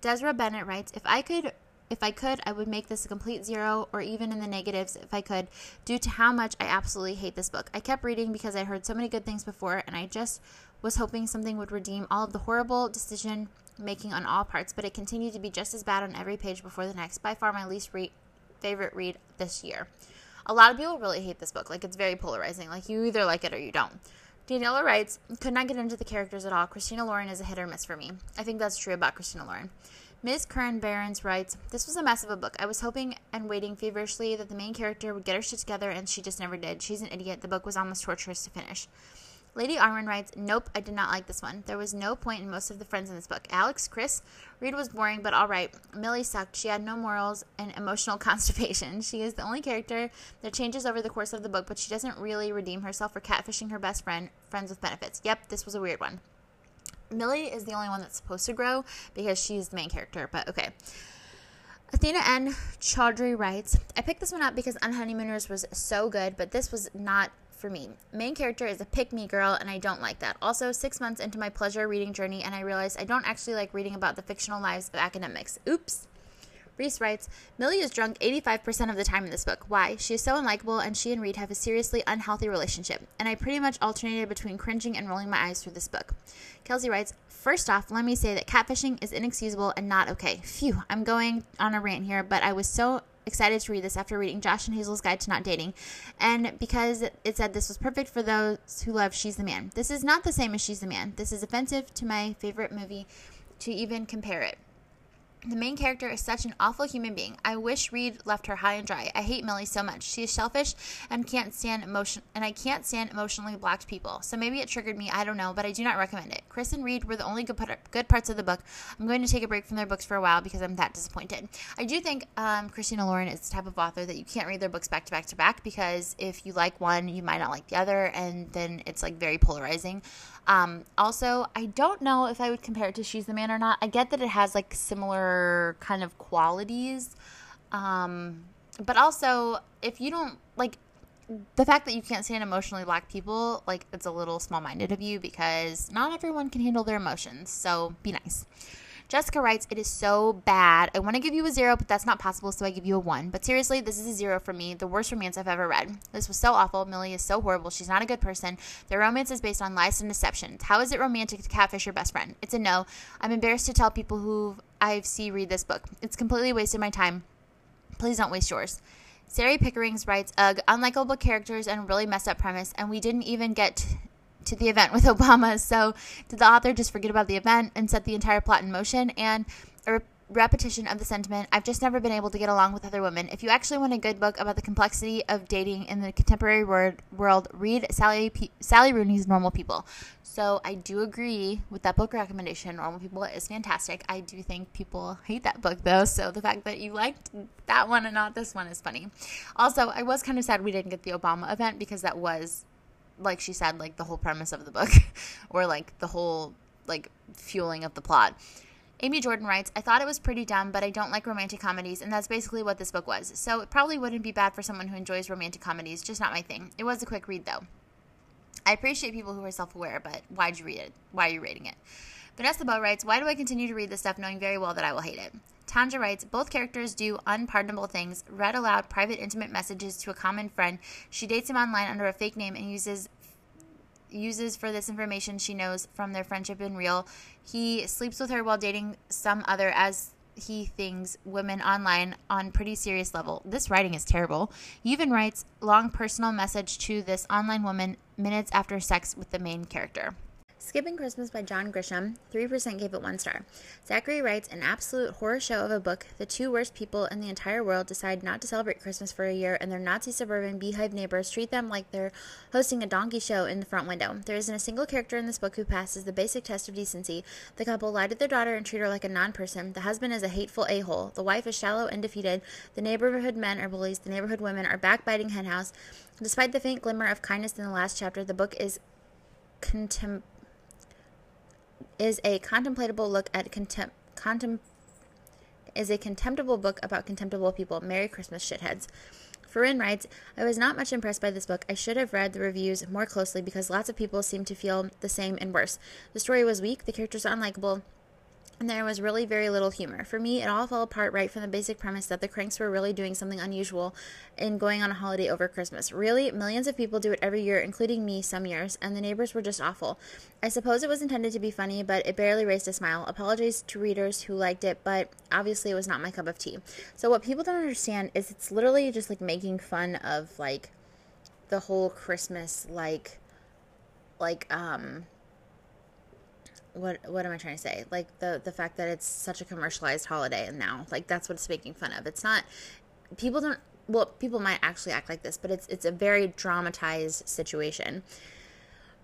Desra Bennett writes, If I could if I could, I would make this a complete zero or even in the negatives if I could, due to how much I absolutely hate this book. I kept reading because I heard so many good things before, and I just was hoping something would redeem all of the horrible decision making on all parts, but it continued to be just as bad on every page before the next. By far, my least re- favorite read this year. A lot of people really hate this book. Like, it's very polarizing. Like, you either like it or you don't. Daniela writes, could not get into the characters at all. Christina Lauren is a hit or miss for me. I think that's true about Christina Lauren. Ms. Curran Barons writes, This was a mess of a book. I was hoping and waiting feverishly that the main character would get her shit together, and she just never did. She's an idiot. The book was almost torturous to finish. Lady Arwen writes, Nope, I did not like this one. There was no point in most of the friends in this book. Alex, Chris, Reed was boring, but all right. Millie sucked. She had no morals and emotional constipation. She is the only character that changes over the course of the book, but she doesn't really redeem herself for catfishing her best friend, friends with benefits. Yep, this was a weird one. Millie is the only one that's supposed to grow because she's the main character, but okay. Athena N. Chaudhry writes, I picked this one up because Unhoneymooners was so good, but this was not for me. Main character is a pick me girl, and I don't like that. Also, six months into my pleasure reading journey, and I realized I don't actually like reading about the fictional lives of academics. Oops. Reese writes, Millie is drunk 85% of the time in this book. Why? She is so unlikable, and she and Reed have a seriously unhealthy relationship. And I pretty much alternated between cringing and rolling my eyes through this book. Kelsey writes, First off, let me say that catfishing is inexcusable and not okay. Phew, I'm going on a rant here, but I was so excited to read this after reading Josh and Hazel's Guide to Not Dating, and because it said this was perfect for those who love She's the Man. This is not the same as She's the Man. This is offensive to my favorite movie to even compare it. The main character is such an awful human being. I wish Reed left her high and dry. I hate Millie so much. She is selfish and can't stand emotion and I can't stand emotionally blocked people. So maybe it triggered me, I don't know, but I do not recommend it. Chris and Reed were the only good, good parts of the book. I'm going to take a break from their books for a while because I'm that disappointed. I do think um, Christina Lauren is the type of author that you can't read their books back to back to back because if you like one, you might not like the other, and then it's like very polarizing. Um, also, I don't know if I would compare it to She's the Man or not. I get that it has like similar kind of qualities. Um, but also, if you don't like the fact that you can't stand emotionally black people, like it's a little small minded of you because not everyone can handle their emotions. So be nice. Jessica writes, It is so bad. I want to give you a zero, but that's not possible, so I give you a one. But seriously, this is a zero for me. The worst romance I've ever read. This was so awful. Millie is so horrible. She's not a good person. Their romance is based on lies and deceptions. How is it romantic to catfish your best friend? It's a no. I'm embarrassed to tell people who I see read this book. It's completely wasted my time. Please don't waste yours. Sari Pickerings writes, Ugh, unlikable characters and really messed up premise, and we didn't even get to the event with Obama. So, did the author just forget about the event and set the entire plot in motion? And a re- repetition of the sentiment I've just never been able to get along with other women. If you actually want a good book about the complexity of dating in the contemporary word, world, read Sally, P- Sally Rooney's Normal People. So, I do agree with that book recommendation. Normal People is fantastic. I do think people hate that book though. So, the fact that you liked that one and not this one is funny. Also, I was kind of sad we didn't get the Obama event because that was like she said, like the whole premise of the book or like the whole like fueling of the plot. Amy Jordan writes, I thought it was pretty dumb, but I don't like romantic comedies, and that's basically what this book was. So it probably wouldn't be bad for someone who enjoys romantic comedies, just not my thing. It was a quick read, though. I appreciate people who are self aware, but why'd you read it? Why are you rating it? Vanessa Bow writes, Why do I continue to read this stuff knowing very well that I will hate it? Tanja writes, both characters do unpardonable things. Read aloud private, intimate messages to a common friend. She dates him online under a fake name and uses uses for this information she knows from their friendship in real. He sleeps with her while dating some other as he thinks women online on pretty serious level. This writing is terrible. Even writes long personal message to this online woman minutes after sex with the main character. Skipping Christmas by John Grisham, 3% gave it one star. Zachary writes an absolute horror show of a book. The two worst people in the entire world decide not to celebrate Christmas for a year, and their Nazi suburban beehive neighbors treat them like they're hosting a donkey show in the front window. There isn't a single character in this book who passes the basic test of decency. The couple lie to their daughter and treat her like a non person. The husband is a hateful a hole. The wife is shallow and defeated. The neighborhood men are bullies. The neighborhood women are backbiting henhouse. Despite the faint glimmer of kindness in the last chapter, the book is contempt is a contemplatable look at contempt contem- is a contemptible book about contemptible people. Merry Christmas, shitheads. Farin writes, I was not much impressed by this book. I should have read the reviews more closely because lots of people seem to feel the same and worse. The story was weak, the characters are unlikable, and there was really very little humor. For me, it all fell apart right from the basic premise that the Kranks were really doing something unusual in going on a holiday over Christmas. Really, millions of people do it every year, including me some years, and the neighbors were just awful. I suppose it was intended to be funny, but it barely raised a smile. Apologies to readers who liked it, but obviously it was not my cup of tea. So, what people don't understand is it's literally just like making fun of like the whole Christmas, like, like, um, what what am I trying to say? Like the the fact that it's such a commercialized holiday and now like that's what it's making fun of. It's not people don't well people might actually act like this, but it's it's a very dramatized situation.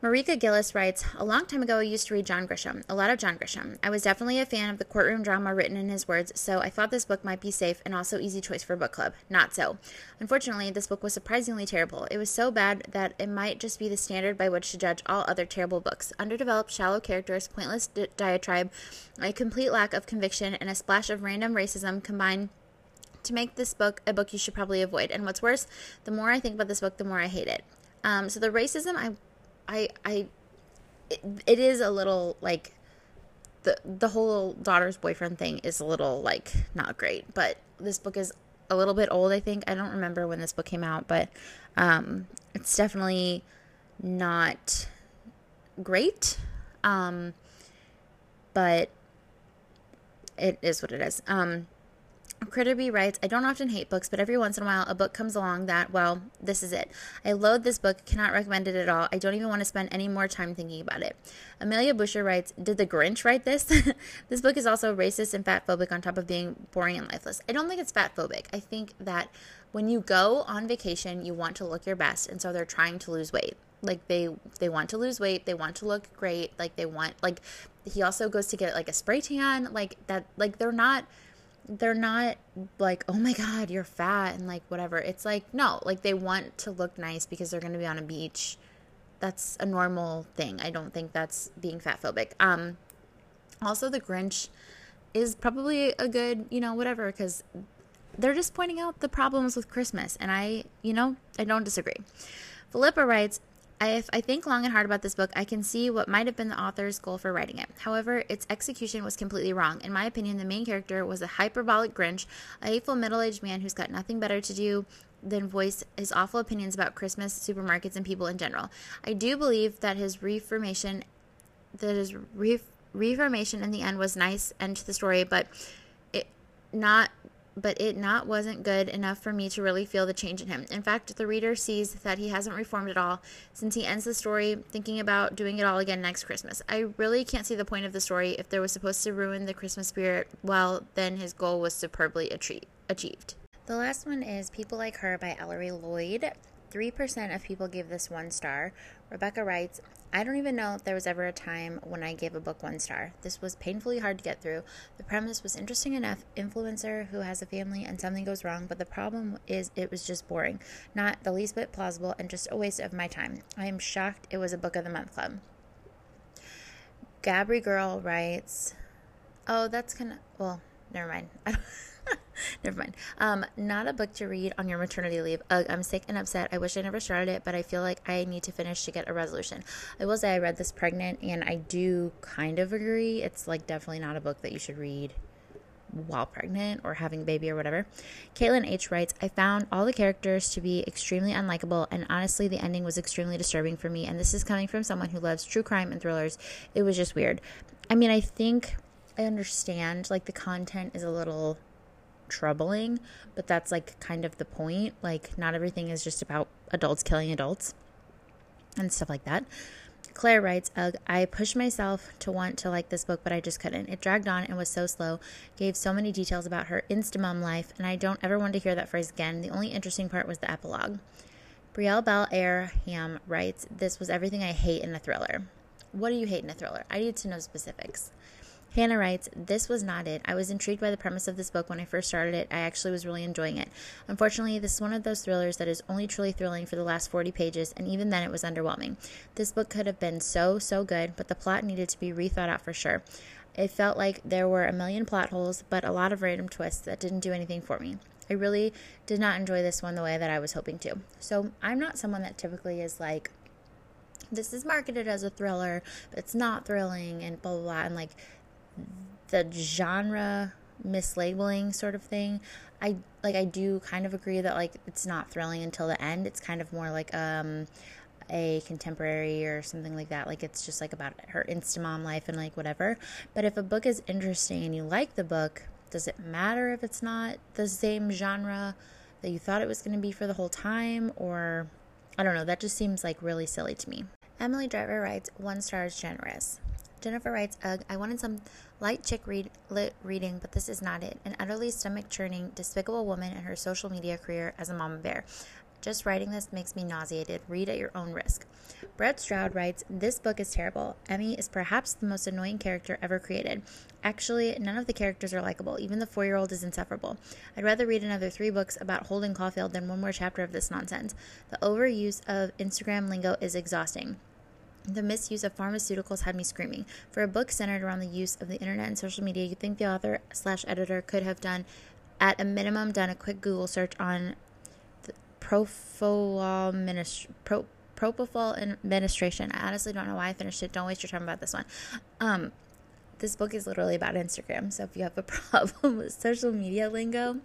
Marika Gillis writes, A long time ago, I used to read John Grisham, a lot of John Grisham. I was definitely a fan of the courtroom drama written in his words, so I thought this book might be safe and also easy choice for a book club. Not so. Unfortunately, this book was surprisingly terrible. It was so bad that it might just be the standard by which to judge all other terrible books. Underdeveloped, shallow characters, pointless di- diatribe, a complete lack of conviction, and a splash of random racism combined to make this book a book you should probably avoid. And what's worse, the more I think about this book, the more I hate it. Um, so the racism I I I it, it is a little like the the whole daughter's boyfriend thing is a little like not great, but this book is a little bit old, I think. I don't remember when this book came out, but um it's definitely not great. Um but it is what it is. Um Critterby writes, I don't often hate books, but every once in a while a book comes along that, well, this is it. I loathe this book, cannot recommend it at all. I don't even want to spend any more time thinking about it. Amelia Busher writes, Did the Grinch write this? this book is also racist and fat phobic on top of being boring and lifeless. I don't think it's fat phobic. I think that when you go on vacation, you want to look your best, and so they're trying to lose weight. Like they they want to lose weight, they want to look great, like they want like he also goes to get like a spray tan, like that like they're not they're not like, oh my God, you're fat and like whatever. It's like, no, like they want to look nice because they're going to be on a beach. That's a normal thing. I don't think that's being fat phobic. Um, also, the Grinch is probably a good, you know, whatever, because they're just pointing out the problems with Christmas. And I, you know, I don't disagree. Philippa writes, if I think long and hard about this book, I can see what might have been the author's goal for writing it. However, its execution was completely wrong. In my opinion, the main character was a hyperbolic Grinch, a hateful middle aged man who's got nothing better to do than voice his awful opinions about Christmas, supermarkets, and people in general. I do believe that his reformation, that his re- reformation in the end was nice end to the story, but it not but it not wasn't good enough for me to really feel the change in him. In fact, the reader sees that he hasn't reformed at all since he ends the story thinking about doing it all again next Christmas. I really can't see the point of the story if there was supposed to ruin the Christmas spirit. Well, then his goal was superbly achieved. The last one is People Like Her by Ellery Lloyd. 3% of people gave this one star. Rebecca writes, I don't even know if there was ever a time when I gave a book one star. This was painfully hard to get through. The premise was interesting enough influencer who has a family and something goes wrong, but the problem is it was just boring, not the least bit plausible, and just a waste of my time. I am shocked it was a book of the month club. Gabri Girl writes, Oh, that's kind of, well, never mind. never mind. Um, not a book to read on your maternity leave. Ugh, I'm sick and upset. I wish I never started it, but I feel like I need to finish to get a resolution. I will say I read this pregnant, and I do kind of agree. It's like definitely not a book that you should read while pregnant or having a baby or whatever. Caitlin H. writes, I found all the characters to be extremely unlikable, and honestly, the ending was extremely disturbing for me. And this is coming from someone who loves true crime and thrillers. It was just weird. I mean, I think I understand, like, the content is a little troubling, but that's like kind of the point. Like, not everything is just about adults killing adults and stuff like that. Claire writes, Ugh, I pushed myself to want to like this book, but I just couldn't. It dragged on and was so slow, gave so many details about her instamom life, and I don't ever want to hear that phrase again. The only interesting part was the epilogue. Brielle Bell Airham writes, This was everything I hate in a thriller. What do you hate in a thriller? I need to know specifics. Hannah writes, This was not it. I was intrigued by the premise of this book when I first started it. I actually was really enjoying it. Unfortunately, this is one of those thrillers that is only truly thrilling for the last 40 pages, and even then it was underwhelming. This book could have been so, so good, but the plot needed to be rethought out for sure. It felt like there were a million plot holes, but a lot of random twists that didn't do anything for me. I really did not enjoy this one the way that I was hoping to. So, I'm not someone that typically is like, this is marketed as a thriller, but it's not thrilling, and blah, blah, blah. And like, the genre mislabeling sort of thing. I like I do kind of agree that like it's not thrilling until the end. It's kind of more like um a contemporary or something like that. Like it's just like about her Instamom life and like whatever. But if a book is interesting and you like the book, does it matter if it's not the same genre that you thought it was going to be for the whole time or I don't know, that just seems like really silly to me. Emily Driver writes, one star is generous. Jennifer writes, Ugh, I wanted some light chick read, lit reading, but this is not it. An utterly stomach churning, despicable woman and her social media career as a mama bear. Just writing this makes me nauseated. Read at your own risk. Brett Stroud writes, This book is terrible. Emmy is perhaps the most annoying character ever created. Actually, none of the characters are likable. Even the four year old is insufferable. I'd rather read another three books about Holden Caulfield than one more chapter of this nonsense. The overuse of Instagram lingo is exhausting. The misuse of pharmaceuticals had me screaming. For a book centered around the use of the internet and social media, you'd think the author slash editor could have done, at a minimum, done a quick Google search on the propofol pro, propofol administration. I honestly don't know why I finished it. Don't waste your time about this one. Um, this book is literally about Instagram. So if you have a problem with social media lingo,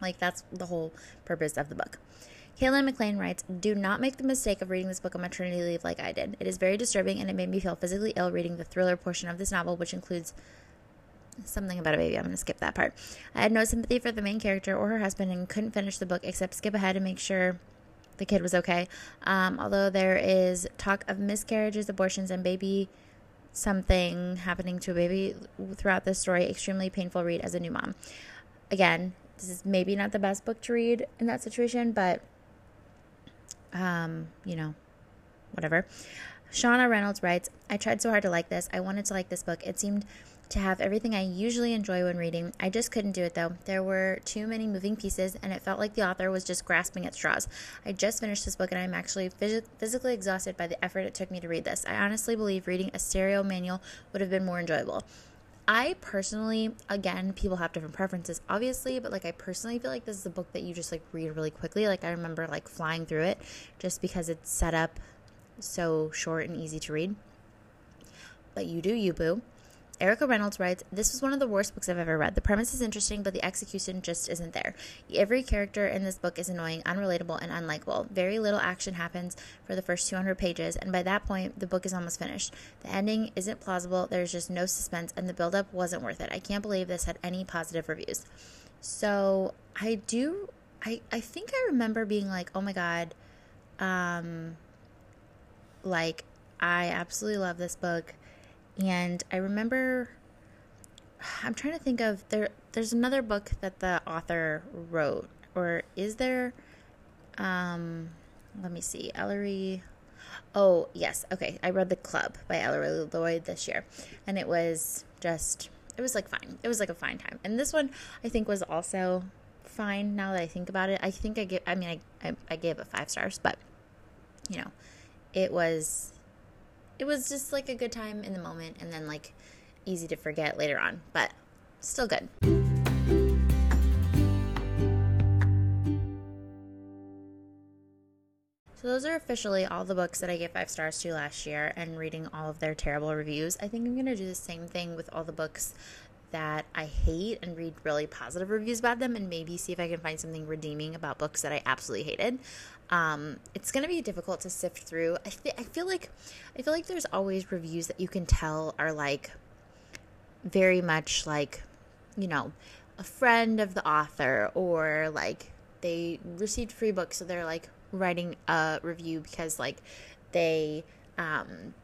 like that's the whole purpose of the book. Kaylin McLean writes, Do not make the mistake of reading this book on maternity leave like I did. It is very disturbing and it made me feel physically ill reading the thriller portion of this novel, which includes something about a baby. I'm going to skip that part. I had no sympathy for the main character or her husband and couldn't finish the book except skip ahead and make sure the kid was okay. Um, although there is talk of miscarriages, abortions, and baby something happening to a baby throughout this story, extremely painful read as a new mom. Again, this is maybe not the best book to read in that situation, but um, you know, whatever. Shauna Reynolds writes, I tried so hard to like this. I wanted to like this book. It seemed to have everything I usually enjoy when reading. I just couldn't do it though. There were too many moving pieces, and it felt like the author was just grasping at straws. I just finished this book, and I'm actually phys- physically exhausted by the effort it took me to read this. I honestly believe reading a stereo manual would have been more enjoyable. I personally, again, people have different preferences, obviously, but like I personally feel like this is a book that you just like read really quickly. Like I remember like flying through it just because it's set up so short and easy to read. But you do, you boo. Erica Reynolds writes, This was one of the worst books I've ever read. The premise is interesting, but the execution just isn't there. Every character in this book is annoying, unrelatable, and unlikable. Very little action happens for the first 200 pages, and by that point, the book is almost finished. The ending isn't plausible, there's just no suspense, and the buildup wasn't worth it. I can't believe this had any positive reviews. So, I do, I, I think I remember being like, oh my god, um, like, I absolutely love this book and I remember I'm trying to think of there there's another book that the author wrote or is there um let me see Ellery Oh, yes. Okay. I read The Club by Ellery Lloyd this year and it was just it was like fine. It was like a fine time. And this one I think was also fine now that I think about it. I think I give I mean I I, I gave it 5 stars, but you know, it was it was just like a good time in the moment and then like easy to forget later on, but still good. So those are officially all the books that I gave five stars to last year and reading all of their terrible reviews. I think I'm going to do the same thing with all the books that I hate and read really positive reviews about them and maybe see if I can find something redeeming about books that I absolutely hated. Um, it's going to be difficult to sift through. I, th- I feel like I feel like there's always reviews that you can tell are like very much like, you know, a friend of the author or like they received free books so they're like writing a review because like they um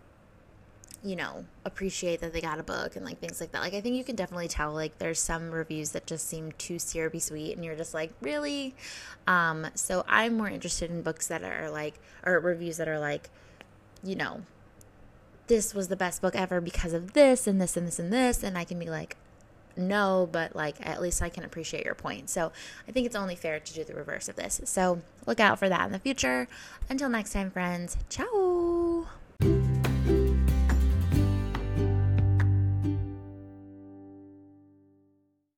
you know, appreciate that they got a book and like things like that. Like I think you can definitely tell like there's some reviews that just seem too syrupy sweet and you're just like, really? Um, so I'm more interested in books that are like or reviews that are like, you know, this was the best book ever because of this and this and this and this and I can be like, no, but like at least I can appreciate your point. So I think it's only fair to do the reverse of this. So look out for that in the future. Until next time, friends. Ciao.